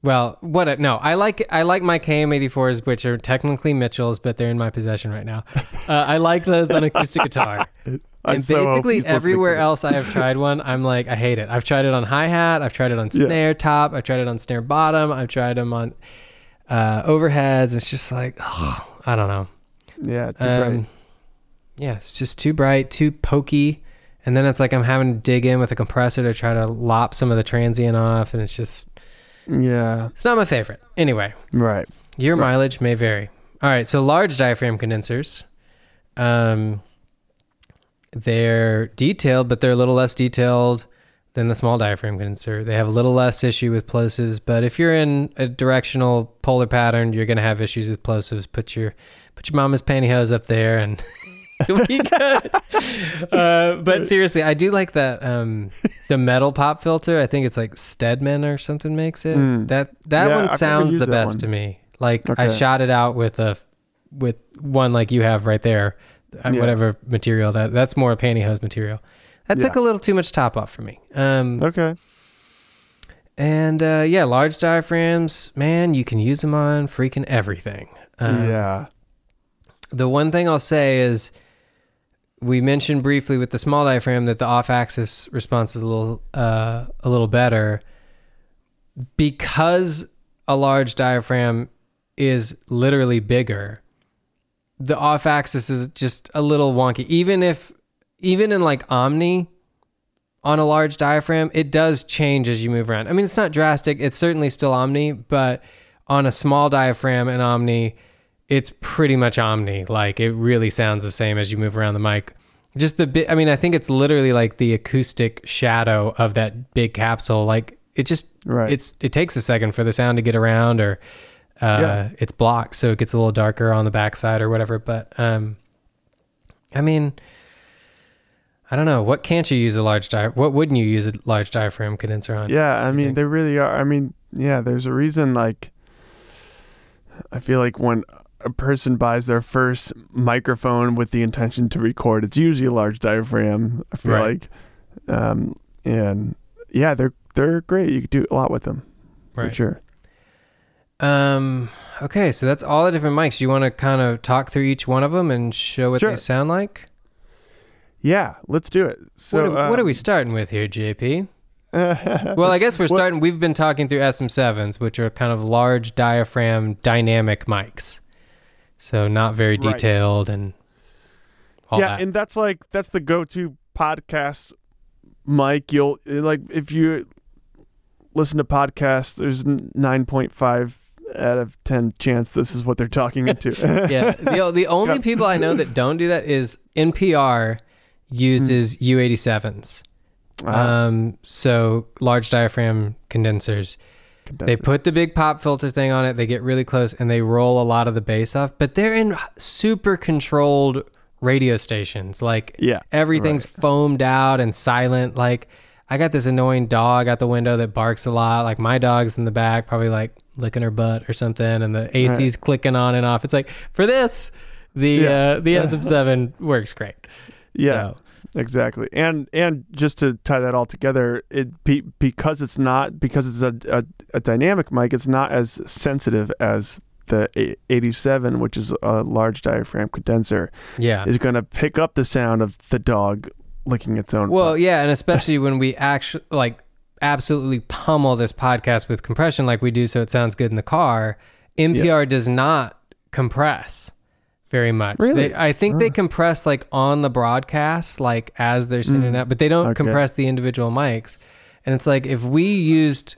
well, what no, I like I like my KM84s which are technically Mitchell's but they're in my possession right now. Uh, I like those on acoustic guitar. And so basically everywhere else I have tried one, I'm like I hate it. I've tried it on hi-hat, I've tried it on Yeah. snare top, I've tried it on snare bottom, I've tried them on uh, overheads. It's just like I don't know. Yeah, too Um, bright. Yeah, it's just too bright, too pokey. And then it's like I'm having to dig in with a compressor to try to lop some of the transient off. And it's just, Yeah, it's not my favorite. Anyway, right. your Right. mileage may vary. All right, so large diaphragm condensers. Um, they're detailed, but they're a little less detailed than the small diaphragm condenser. They have a little less issue with plosives, but if you're in a directional polar pattern, you're going to have issues with plosives. Put your put your mama's pantyhose up there and it'll be good. uh, but seriously, I do like that um, the metal pop filter. I think it's like Stedman or something makes it. Mm. That that Yeah, one sounds the best one. to me. Like I shot it out with a with one like you have right there, Yeah. whatever material that that's more a pantyhose material. That took a little too much top off for me. Um, Okay. and uh, yeah, large diaphragms, man, you can use them on freaking everything. Um, yeah. The one thing I'll say is we mentioned briefly with the small diaphragm that the off-axis response is a little uh, a little better because a large diaphragm is literally bigger. The off-axis is just a little wonky. Even if even in like Omni on a large diaphragm, it does change as you move around. I mean, it's not drastic. It's certainly still Omni, but on a small diaphragm in Omni, it's pretty much Omni. Like it really sounds the same as you move around the mic. Just the bit. I mean, I think it's literally like the acoustic shadow of that big capsule. Like it just, Right. it's it takes a second for the sound to get around, or uh, Yeah. it's blocked, so it gets a little darker on the backside or whatever. But um, I mean, I don't know. What can't you use a large di? What wouldn't you use a large diaphragm condenser on? Yeah, I mean they really are. I mean, yeah, there's a reason like I feel like when a person buys their first microphone with the intention to record, it's usually a large diaphragm. I feel Right. like um and yeah, they're they're great. You could do a lot with them. For sure. Um. Okay, so that's all the different mics. Do you want to kind of talk through each one of them and show what Sure. they sound like? Yeah, let's do it. So what, are, what are um, we starting with here, JP? Well, I guess we're starting. We've been talking through SM7s, which are kind of large diaphragm dynamic mics, so not very Right. detailed and all yeah, that. and that's like that's the go-to podcast mic. You'll like if you listen to podcasts, there's nine point five out of ten chance this is what they're talking into. yeah, the the only people I know that don't do that is NPR uses U87s. Ah, Um, so large diaphragm condensers. They put the big pop filter thing on it. They get really close and they roll a lot of the bass off. But they're in super controlled radio stations. Like yeah, everything's foamed out and silent. Like I got this annoying dog out the window that barks a lot. Like my dog's in the back, probably like licking her butt or something, and the AC's clicking on and off. It's like for this, the Yeah. uh, the SM7 works great. yeah. So, Exactly, and and just to tie that all together, it be, because it's not because it's a, a a dynamic mic, it's not as sensitive as the 87, which is a large diaphragm condenser, yeah. is going to pick up the sound of the dog licking its own. Well, butt. yeah, and especially when we actually like absolutely pummel this podcast with compression like we do so it sounds good in the car, NPR does not compress very much. Really? They, I think they compress like on the broadcast like as they're sending it out, but they don't Mm. Okay. compress the individual mics. And it's like if we used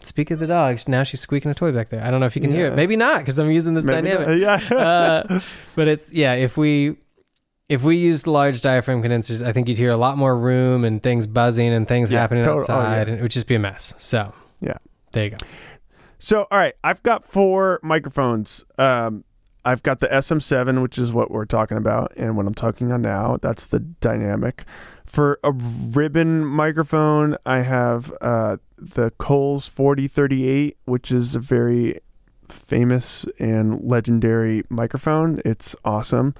Speak of the dog. Now she's squeaking a toy back there. I don't know if you can hear it. Maybe not because I'm using this Maybe dynamic not. Yeah. uh, but it's yeah. If we if we used large diaphragm condensers, I think you'd hear a lot more room and things buzzing and things Yeah, happening total- oh, outside, yeah. and it would just be a mess. So Yeah. there you go. So, all right, I've got four microphones. Um, I've got the SM7, which is what we're talking about, and what I'm talking on now, that's the dynamic. For a ribbon microphone, I have uh, the Coles 4038, which is a very famous and legendary microphone. It's awesome.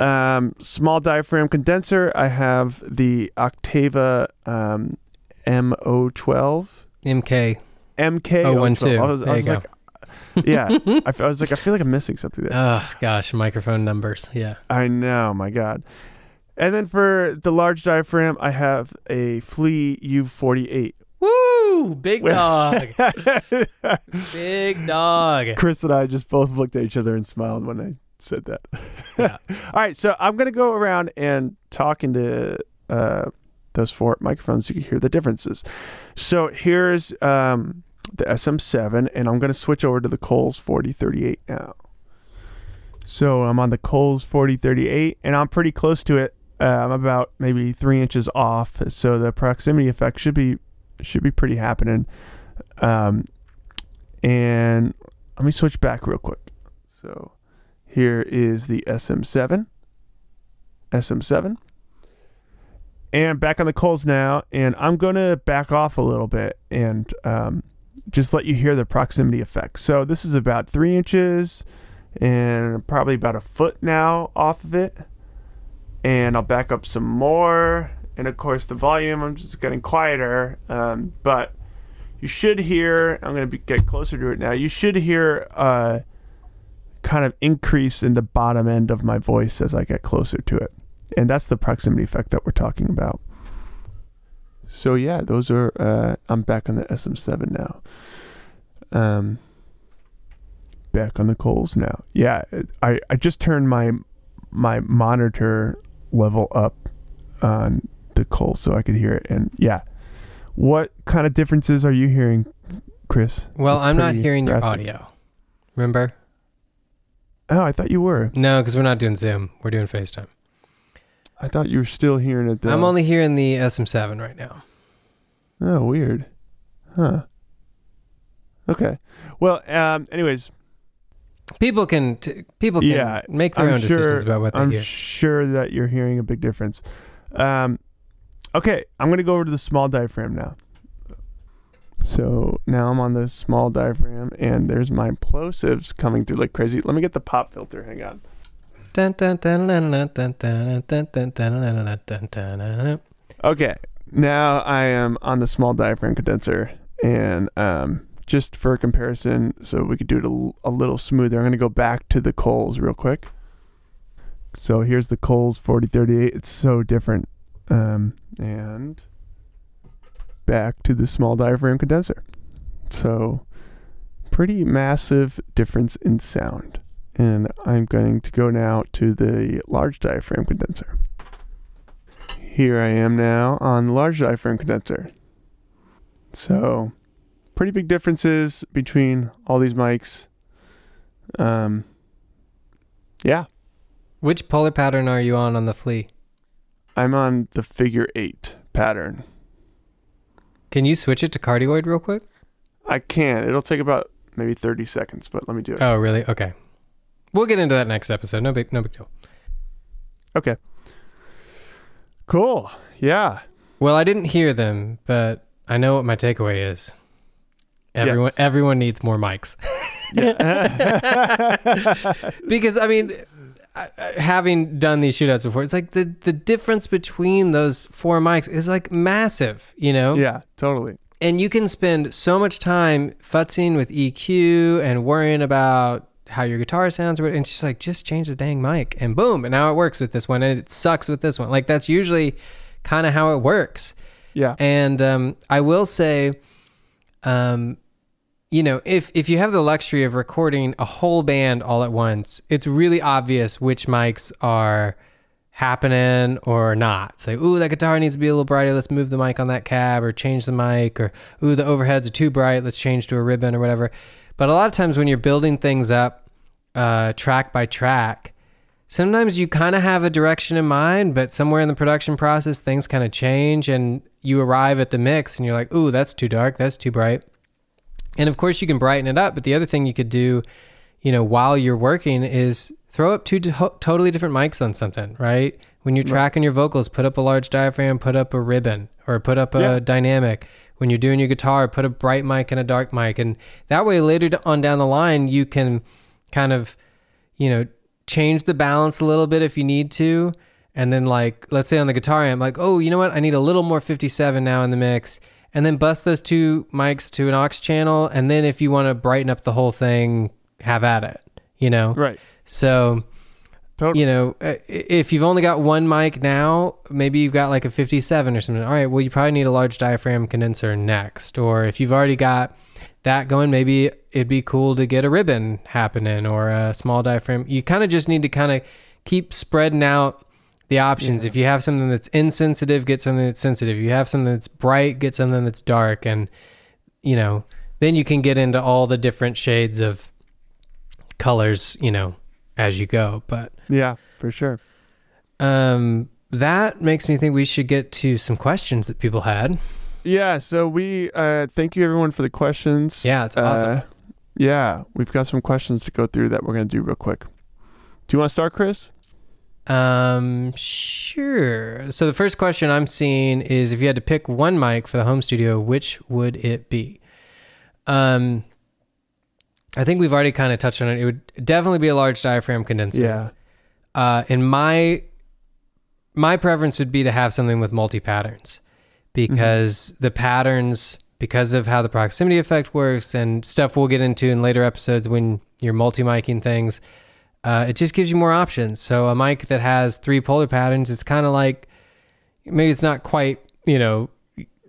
Um, small diaphragm condenser, I have the Oktava um, MO12. MK. MK Oh, one, two. I was, I There you was go. like, yeah. I, I was like, I feel like I'm missing something there. Oh gosh, microphone numbers. Yeah. I know, my God. And then for the large diaphragm, I have a Flea U48. Woo! Big dog. Big dog. Chris and I just both looked at each other and smiled when I said that. Yeah. All right, so I'm gonna go around and talk into uh, those four microphones. so You can hear the differences. So here's um, the SM7, and I'm gonna switch over to the Coles 4038 now. So I'm on the Coles 4038, and I'm pretty close to it. Uh, I'm about maybe three inches off, so the proximity effect should be should be pretty happening. Um, and let me switch back real quick. So here is the SM7. SM7. And back on the Coles now, and I'm gonna back off a little bit and um, just let you hear the proximity effect. So this is about three inches and probably about a foot now off of it. And I'll back up some more. And of course, the volume, I'm just getting quieter. Um, but you should hear, I'm going to get closer to it now. You should hear a kind of increase in the bottom end of my voice as I get closer to it. And that's the proximity effect that we're talking about. So yeah, those are. Uh, I'm back on the SM7 now. Um, back on the Coles now. Yeah, I I just turned my my monitor level up on the Coles so I could hear it, and yeah. What kind of differences are you hearing, Chris? Well, I'm not hearing your audio. Remember? Oh, I thought you were. No, because we're not doing Zoom. We're doing FaceTime. I thought you were still hearing it. Though. I'm only hearing the SM7 right now. Oh, weird. Huh. Okay. Well, um, anyways, People can t- people can Yeah, make their I'm own sure- decisions about what they I'm hear. sure that you're hearing a big difference. Um, okay, I'm going to go over to the small diaphragm now. So now I'm on the small diaphragm, and there's my plosives coming through like crazy. Let me get the pop filter. Hang on. Okay, now I am on the small diaphragm condenser, and um, just for comparison, so we could do it a, a little smoother. I'm going to go back to the Coles real quick. So here's the Coles 4038. It's so different, um, and back to the small diaphragm condenser. So pretty massive difference in sound. And I'm going to go now to the large diaphragm condenser. Here I am now on the large diaphragm condenser. So, pretty big differences between all these mics. Um, yeah, Which polar pattern are you on on the flea? I'm on the figure eight pattern. Can you switch it to cardioid real quick? I can. It'll take about maybe 30 seconds, but let me do it. Oh, really? Okay. We'll get into that next episode. No big no big deal. Okay. Cool. Yeah. Well, I didn't hear them, but I know what my takeaway is. Everyone Yes. everyone needs more mics. Because I mean, I- I- having done these shootouts before, it's like the the difference between those four mics is like massive, you know. yeah, totally. And you can spend so much time futzing with EQ and worrying about how your guitar sounds, and it's just like just change the dang mic, and boom, and now it works with this one, and it sucks with this one. Like that's usually kind of how it works. Yeah. And um, I will say, um, you know, if if you have the luxury of recording a whole band all at once, it's really obvious which mics are happening or not. Say, ooh, that guitar needs to be a little brighter. Let's move the mic on that cab or change the mic. Or ooh, the overheads are too bright. Let's change to a ribbon or whatever. But a lot of times when you're building things up uh, track by track, sometimes you kind of have a direction in mind, but somewhere in the production process, things kind of change and you arrive at the mix and you're like, ooh, that's too dark. That's too bright. And of course, you can brighten it up. But the other thing you could do, you know, while you're working is throw up two to- totally different mics on something, right? When you're Right. tracking your vocals, put up a large diaphragm, put up a ribbon, or put up a Yeah. dynamic. When you're doing your guitar, put a bright mic and a dark mic. And that way, later on down the line, you can kind of, you know, change the balance a little bit if you need to. And then, like, let's say on the guitar amp, like, oh, you know what? I need a little more 57 now in the mix. And then bust those two mics to an aux channel. And then if you want to brighten up the whole thing, have at it, you know? Right. So, Totally. you know, uh, if you've only got one mic now, maybe you've got like a 57 or something. All right, well, you probably need a large diaphragm condenser next. Or if you've already got that going, maybe it'd be cool to get a ribbon happening or a small diaphragm. You kind of just need to kind of keep spreading out the options. Yeah. If you have something that's insensitive, get something that's sensitive. If you have something that's bright, get something that's dark. And, you know, then you can get into all the different shades of colors, you know, as you go. But Yeah, for sure. um, that makes me think we should get to some questions that people had. Yeah, so we uh thank you everyone for the questions. Yeah, it's awesome. Uh, yeah, we've got some questions to go through that we're going to do real quick. Do you want to start, Chris? Um, sure. So the first question I'm seeing is if you had to pick one mic for the home studio, which would it be? Um, I think we've already kind of touched on it. It would definitely be a large diaphragm condenser. Yeah. Uh, and my my preference would be to have something with multi patterns because the patterns because of how the proximity effect works and stuff we'll get into in later episodes when you're multi miking things uh, it just gives you more options. So a mic that has three polar patterns it's kind of like maybe it's not quite you know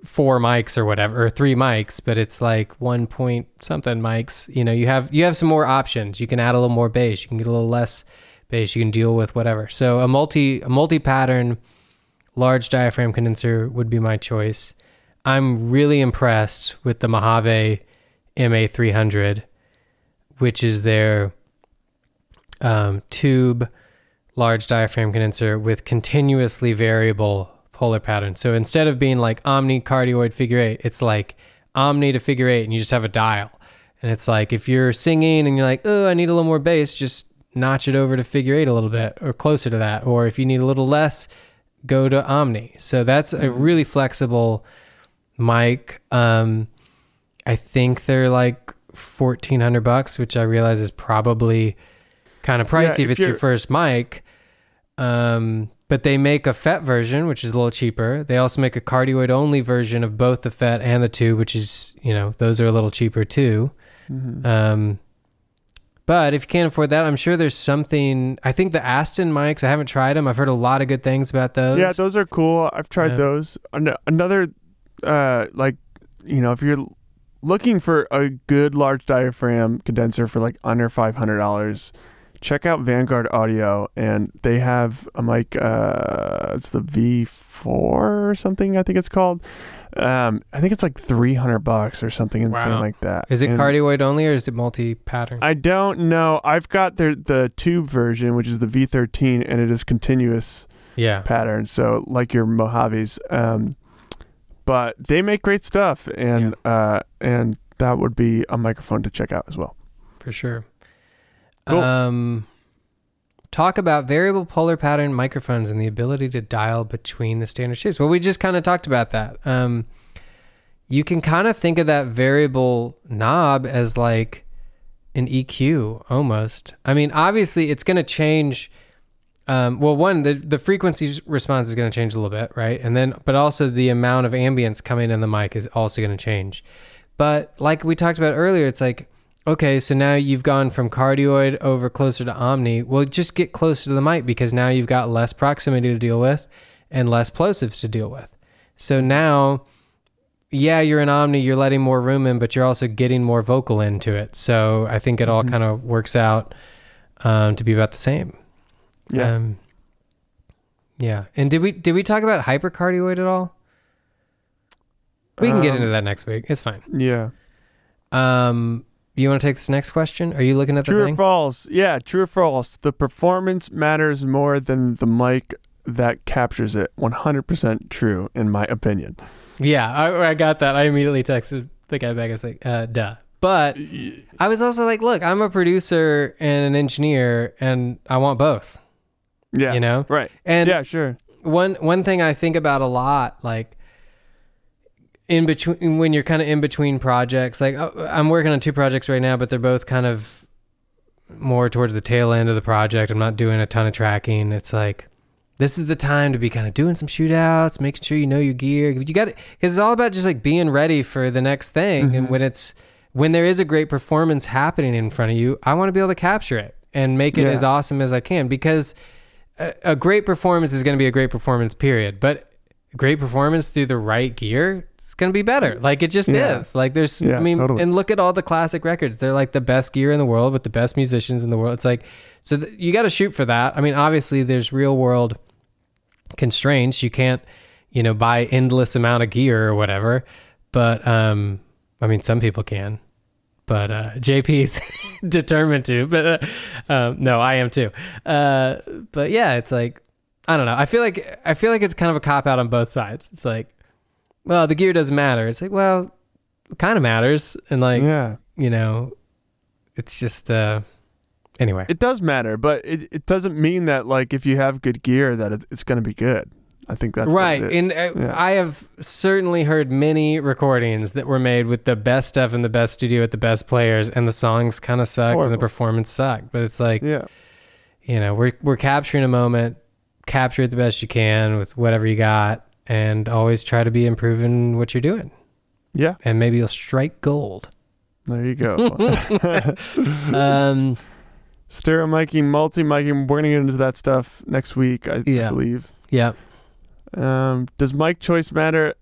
four mics or whatever or three mics but it's like one point something mics. You know you have you have some more options. You can add a little more bass. You can get a little less bass. You can deal with whatever. So a multi a multi pattern large diaphragm condenser would be my choice. I'm really impressed with the mojave ma300 which is their um, tube large diaphragm condenser with continuously variable polar pattern. So instead of being like omni cardioid figure eight, it's like omni to figure eight, and you just have a dial. And it's like if you're singing and you're like, oh, I need a little more bass, just notch it over to figure eight a little bit or closer to that. Or if you need a little less, go to omni. So that's a really flexible mic. Um, I think they're like fourteen hundred bucks, which I realize is probably kind of pricey Yeah, if if it's your first mic. Um, but they make a FET version, which is a little cheaper. They also make a cardioid only version of both the FET and the tube, which is you know those are a little cheaper too. Mhm. Um, but if you can't afford that, I'm sure there's something. I think the Aston mics. I haven't tried them. I've heard a lot of good things about those. Yeah, those are cool. I've tried Yeah. those. An- another, uh, like, you know, if you're looking for a good large diaphragm condenser for like under five hundred dollars, check out Vanguard Audio, and they have a mic. Uh, it's the V4 or something. I think it's called. Um, I think it's like three hundred bucks or something insane Wow. like that. Is it And cardioid only or is it multi-pattern? I don't know. I've got their the tube version, which is the V13, and it is continuous yeah, pattern. So like your Mojaves, um, but they make great stuff, and uh, and that would be a microphone to check out as well. for sure. Cool. Um, talk about variable polar pattern microphones and the ability to dial between the standard shapes. Well, we just kind of talked about that. Um, you can kind of think of that variable knob as like an EQ almost. I mean, obviously, it's going to change. Um, well, one, the the frequency response is going to change a little bit, right? And then, but also the amount of ambience coming in the mic is also going to change. But like we talked about earlier, it's like okay, so now you've gone from cardioid over closer to omni. Well, just get closer to the mic because now you've got less proximity to deal with and less plosives to deal with. So now, yeah, you're in omni, you're letting more room in, but you're also getting more vocal into it. So I think it all Mhm. kind of works out um, to be about the same. Yeah, Um, yeah. And did we did we talk about hypercardioid at all? We can get Um, into that next week. It's fine. Yeah, Um, you want to take this next question? Are you looking at the true thing? or false? Yeah, true or false? The performance matters more than the mic that captures it. One hundred percent true, in my opinion. Yeah, I, I got that. I immediately texted the guy back. I was like, uh, duh. But I was also like, look, I'm a producer and an engineer, and I want both. Yeah, You know, right. and yeah, sure. one one thing I think about a lot, like in between when you're kind of in between projects. Like uh, I'm working on two projects right now, but they're both kind of more towards the tail end of the project. I'm not doing a ton of tracking. It's like this is the time to be kind of doing some shootouts, making sure you know your gear. You got it because it's all about just like being ready for the next thing. And Mhm. when it's when there is a great performance happening in front of you, I want to be able to capture it and make it Yeah. as awesome as I can because a, a great performance is going to be a great performance, period. But great performance through the right gear going to be better. Like it just Yeah. is. Like there's, Yeah, I mean, totally. and look at all the classic records. They're like the best gear in the world with the best musicians in the world. It's like, so th- you got to shoot for that. I mean, obviously there's real world constraints. You can't, you know, buy endless amount of gear or whatever. But, um, I mean, some people can but uh, JP's determined to. But uh, um, no, I am too. Uh, but yeah, it's like I don't know. I feel like I feel like it's kind of a cop out on both sides. It's like, well, the gear doesn't matter. It's like, well, it kind of matters, and like, yeah, you know, it's just uh anyway. it does matter, but it, it doesn't mean that like if you have good gear that it, it's going to be good. I think that's right. And uh, Yeah. I have certainly heard many recordings that were made with the best stuff in the best studio with the best players, and the songs kind of sucked and the performance sucked. But it's like, yeah, you know, we're we're capturing a moment, capture it the best you can with whatever you got, and always try to be improving what you're doing, yeah. and maybe you'll strike gold. There you go. Um, Stereo miking, multi miking. We're gonna get into that stuff next week, I, I believe. yeah. Um, does mic choice matter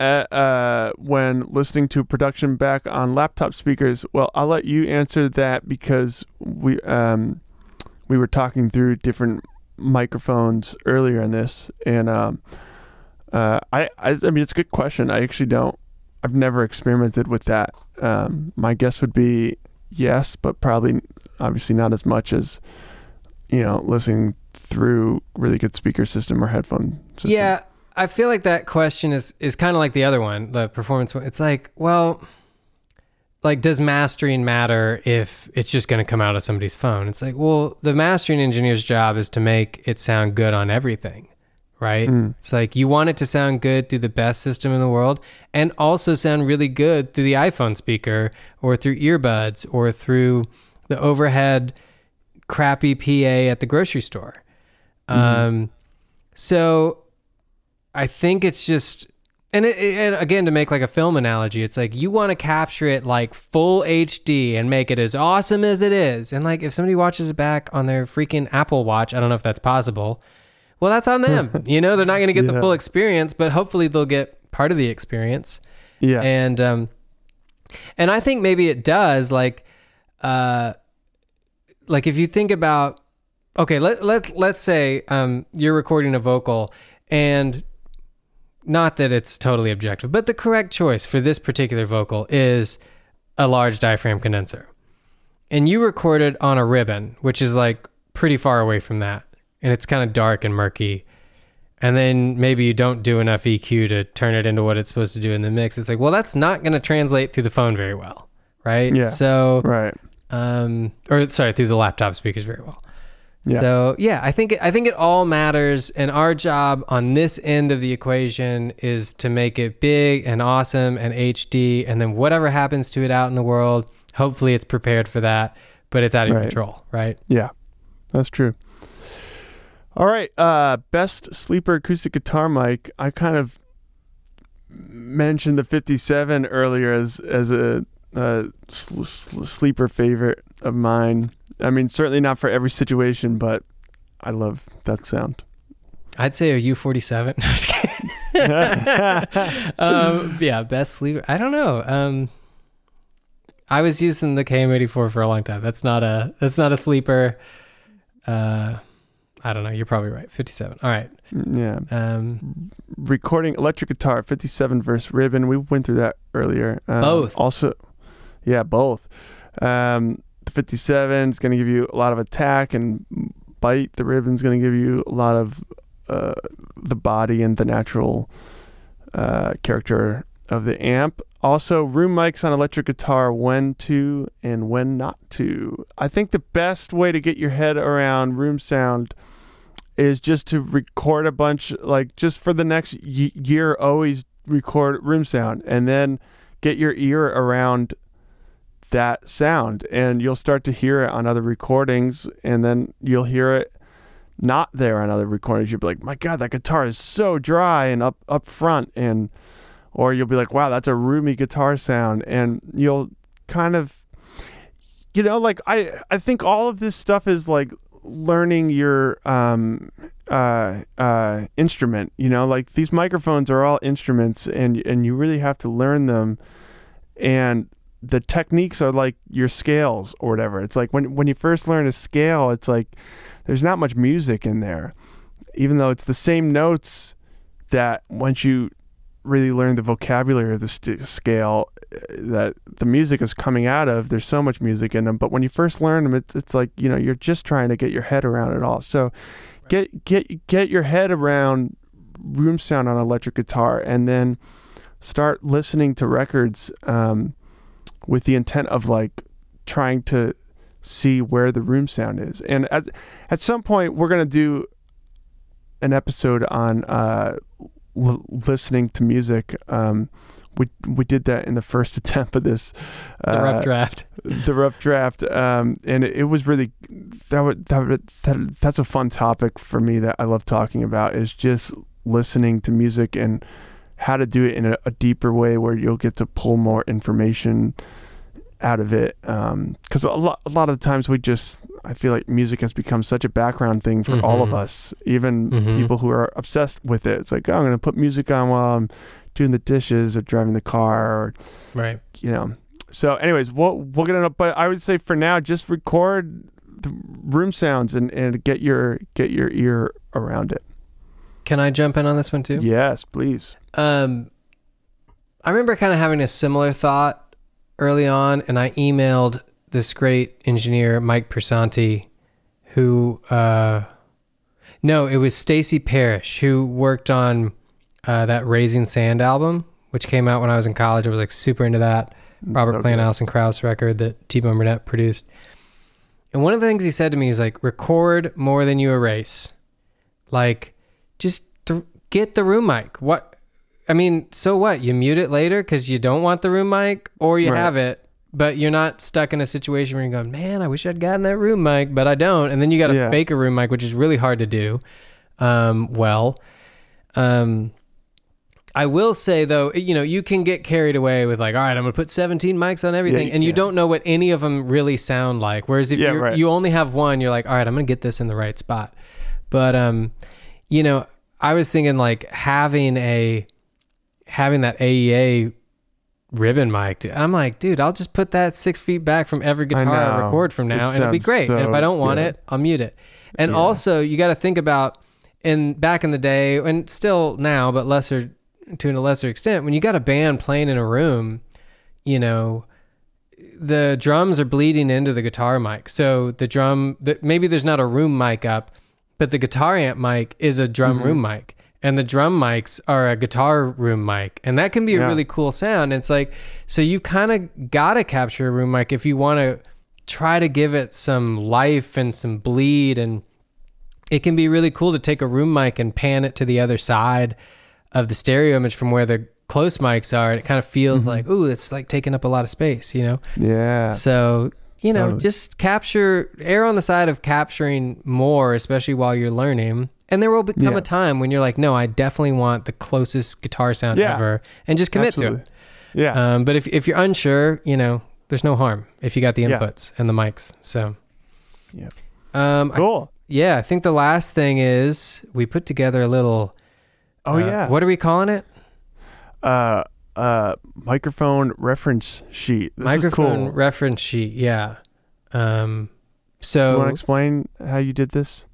uh uh, when listening to production back on laptop speakers? Well, I'll let you answer that because we um, we were talking through different microphones earlier in this, and um, uh, I, I I mean it's a good question. I actually don't. I've never experimented with that. Um, my guess would be yes, but probably obviously not as much as you know listening through really good speaker system or headphone system. Yeah, I feel like that question is is kind of like the other one, the performance one. It's like, well, like does mastering matter if it's just going to come out of somebody's phone? It's like, well, the mastering engineer's job is to make it sound good on everything, right? Mm. It's like you want it to sound good through the best system in the world and also sound really good through the iPhone speaker or through earbuds or through the overhead crappy PA at the grocery store. Um, so I think it's just, and, it, it- and again, to make like a film analogy, it's like you want to capture it like full HD and make it as awesome as it is. And like if somebody watches it back on their freaking Apple Watch, I don't know if that's possible. Well, that's on them. you know, they're not going to get the full experience, but hopefully they'll get part of the experience Yeah. and um and i think maybe it does like uh like if you think about okay let, let let's say um you're recording a vocal and not that it's totally objective but the correct choice for this particular vocal is a large diaphragm condenser and you record it on a ribbon which is like pretty far away from that and it's kind of dark and murky and then maybe you don't do enough EQ to turn it into what it's supposed to do in the mix. It's like, well, that's not going to translate through the phone very well, right? Yeah. So, right. um, or sorry, through the laptop speakers very well. Yeah. So yeah, I think I think it all matters, and our job on this end of the equation is to make it big and awesome and HD, and then whatever happens to it out in the world, hopefully it's prepared for that, but it's out of your Right. control, right? Yeah, that's true. All right, uh, best sleeper acoustic guitar mic. I kind of mentioned the 57 earlier as as a, uh sl- sl- sleeper favorite of mine. I mean, certainly not for every situation, but I love that sound. I'd say a U forty seven. No, I'm just um, yeah, best sleeper. I don't know. Um, I was using the KM84 for a long time. That's not a that's not a sleeper. Uh, I don't know. You're probably right. 57. All right. yeah, Um, recording electric guitar 57 verse ribbon. We went through that earlier. Um, Both. Also, yeah, both. Um, the 57 is going to give you a lot of attack and bite. The ribbon's going to give you a lot of uh, the body and the natural uh, character of the amp. Also, room mics on electric guitar, when to and when not to. I think the best way to get your head around room sound is just to record a bunch, like just for the next y- year, always record room sound and then get your ear around that sound. And you'll start to hear it on other recordings and then you'll hear it not there on other recordings. You'll be like my god that guitar is so dry and up up front. And or you'll be like wow that's a roomy guitar sound. And you'll kind of you know like i i think all of this stuff is like learning your um uh uh instrument you know? Like these microphones are all instruments and and you really have to learn them. And the techniques are like your scales or whatever. It's like when when you first learn a scale it's like there's not much music in there. Even though it's the same notes that once you really learn the vocabulary of the st- scale uh, that the music is coming out of there's so much music in them but when you first learn them it's, it's like you know you're just trying to get your head around it all so get get get your head around room sound on electric guitar, and then start listening to records um, with the intent of like trying to see where the room sound is. And at at some point, we're gonna do an episode on uh, l- listening to music. Um, we we did that in the first attempt of this the rough draft. the rough draft, um, and it, it was really that would that, would- that that's a fun topic for me that I love talking about is just listening to music and how to do it in a, a deeper way where you'll get to pull more information out of it. Because a lot a lot of the times we just I feel like music has become such a background thing for all of Mhm. us, even Mhm. people who are obsessed with it. It's like oh, I'm going to put music on while I'm doing the dishes or driving the car or Right. you know. So, anyways, we'll we'll get it up. But I would say for now, just record the room sounds and, and get your get your ear around it. Can I jump in on this one too? Yes, please. Um, I remember kind of having a similar thought early on, and I emailed this great engineer, Mike Piersante, who, uh, no, it was Stacy Parrish, who worked on uh, that Raising Sand album, which came out when I was in college. I was like super into that. Robert So Plant, good. Alison Krauss record that T Bone Burnett produced. And one of the things he said to me was like, record more than you erase. Like, just th- get the room mic. What? I mean, so what? You mute it later because you don't want the room mic, or you Right. have it, but you're not stuck in a situation where you're going, man, I wish I'd gotten that room mic, but I don't. And then you got to Yeah. fake a room mic, which is really hard to do. Um, well, um, I will say though, you know, you can get carried away with like, all right, I'm gonna put 17 mics on everything, and you yeah. don't know what any of them really sound like. Whereas if Yeah, you're, right. you only have one, you're like, all right, I'm gonna get this in the right spot. But um, you know, I was thinking like having a having that AEA ribbon mic. dude, I'm like, dude, I'll just put that six feet back from every guitar I, know. record from now, It and it'll be great. and if I don't want good. it, I'll mute it. And Yeah. also, you got to think about in back in the day, and still now, but lesser to a lesser extent, when you got a band playing in a room, you know, the drums are bleeding into the guitar mic. So the drum, the, maybe there's not a room mic up, but the guitar amp mic is a drum Mm-hmm. room mic. And the drum mics are a guitar room mic. And that can be a Yeah. really cool sound. It's like, so you kind of got to capture a room mic if you want to try to give it some life and some bleed. And it can be really cool to take a room mic and pan it to the other side of the stereo image from where the close mics are. And it kind of feels Mm-hmm. like, ooh, it's like taking up a lot of space, you know? Yeah. So, you know, Totally. just capture, err on the side of capturing more, especially while you're learning. And there will become Yeah. a time when you're like, no, I definitely want the closest guitar sound Yeah. ever, and just commit Absolutely. to it. Yeah. Um, but if, if you're unsure, you know, there's no harm if you got the Yeah. inputs and the mics. So, Yeah. um, I- cool. yeah, I think the last thing is we put together a little. oh uh, yeah. What are we calling it? Uh uh microphone reference sheet. This Microphone is cool. reference sheet. Yeah. Um, so you want to explain how you did this?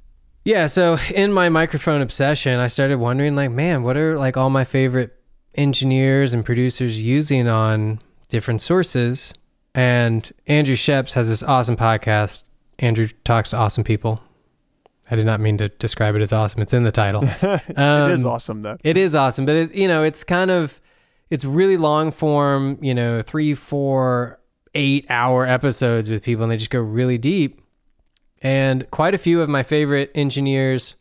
Yeah, so in my microphone obsession, I started wondering like, man, what are like all my favorite engineers and producers using on different sources? And Andrew Sheps has this awesome podcast. Andrew talks to awesome people. I did not mean to describe it as awesome. It's in the title. it is Um, awesome though. It is awesome, but it, you know, it's kind of it's really long form, you know, three, four, eight hour episodes with people, and they just go really deep. And quite a few of my favorite engineers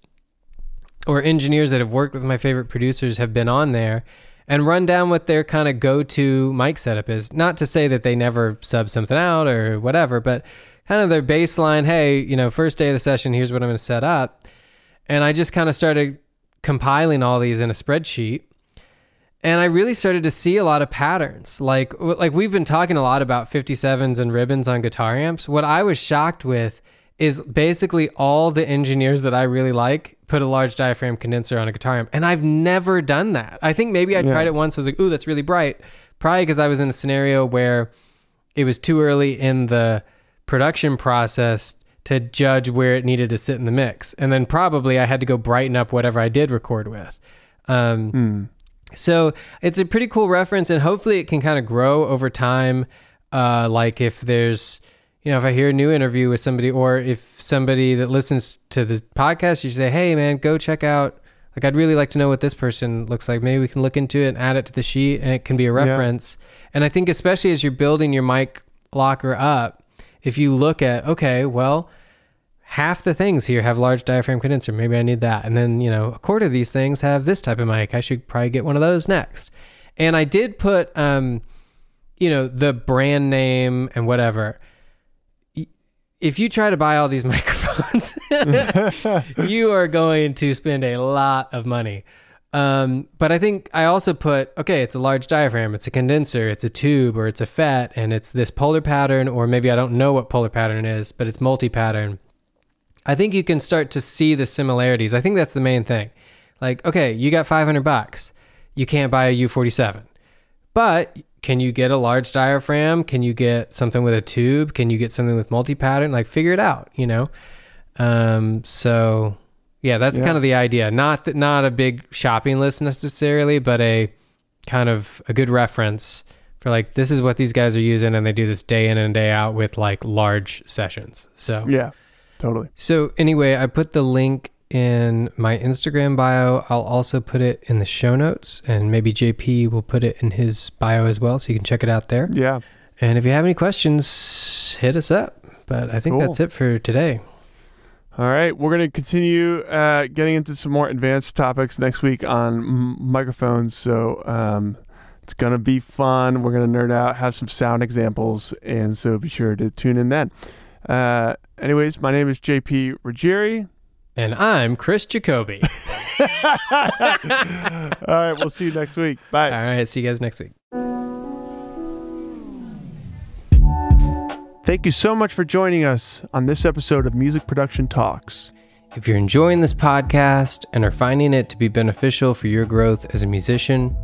or engineers that have worked with my favorite producers have been on there and run down what their kind of go to mic setup is. Not to say that they never sub something out or whatever, but kind of their baseline hey, you know, first day of the session, here's what I'm going to set up. And I just kind of started compiling all these in a spreadsheet and I really started to see a lot of patterns. Like like we've been talking a lot about 57s and ribbons on guitar amps. What I was shocked with is basically all the engineers that I really like put a large diaphragm condenser on a guitar amp. And I've never done that. I think maybe I tried Yeah. it once. I was like, ooh, that's really bright. Probably because I was in a scenario where it was too early in the production process to judge where it needed to sit in the mix. And then probably I had to go brighten up whatever I did record with. Um, Hmm. so it's a pretty cool reference, and hopefully it can kind of grow over time. Uh, like if there's, you know, if I hear a new interview with somebody, or if somebody that listens to the podcast, you say, "Hey, man, go check out." Like, I'd really like to know what this person looks like. Maybe we can look into it and add it to the sheet, and it can be a reference. And I think, especially as you're building your mic locker up, if you look at, okay, well, half the things here have large diaphragm condenser. Maybe I need that. And then, you know, a quarter of these things have this type of mic. I should probably get one of those next. And I did put, um, you know, the brand name and whatever. If you try to buy all these microphones, you are going to spend a lot of money. Um, but I think I also put okay, it's a large diaphragm, it's a condenser, it's a tube, or it's a FET, and it's this polar pattern, or maybe I don't know what polar pattern is, but it's multi pattern. I think you can start to see the similarities. I think that's the main thing. Like, okay, you got 500 bucks. You can't buy a U47. But can you get a large diaphragm? Can you get something with a tube? Can you get something with multi-pattern? Like figure it out, you know? Um, so yeah, that's Yeah. kind of the idea. Not that not a big shopping list necessarily, but a kind of a good reference for like this is what these guys are using and they do this day in and day out with like large sessions. So Yeah, totally. so anyway, I put the link in my Instagram bio. I'll also put it in the show notes, and maybe JP will put it in his bio as well, so you can check it out there. Yeah. And if you have any questions, hit us up. But I think Cool. that's it for today. All right, we're going to continue uh, getting into some more advanced topics next week on m- microphones. So um, it's going to be fun. We're going to nerd out, have some sound examples, and so be sure to tune in then. Uh, anyways, my name is JP Ruggieri. And I'm Chris Jacoby. All right, we'll see you next week. Bye. All right, see you guys next week. Thank you so much for joining us on this episode of Music Production Talks. If you're enjoying this podcast and are finding it to be beneficial for your growth as a musician,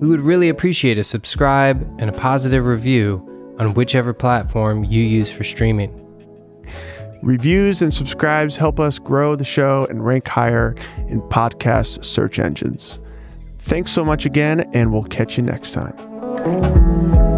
we would really appreciate a subscribe and a positive review on whichever platform you use for streaming. Reviews and subscribes help us grow the show and rank higher in podcast search engines. Thanks so much again, and we'll catch you next time.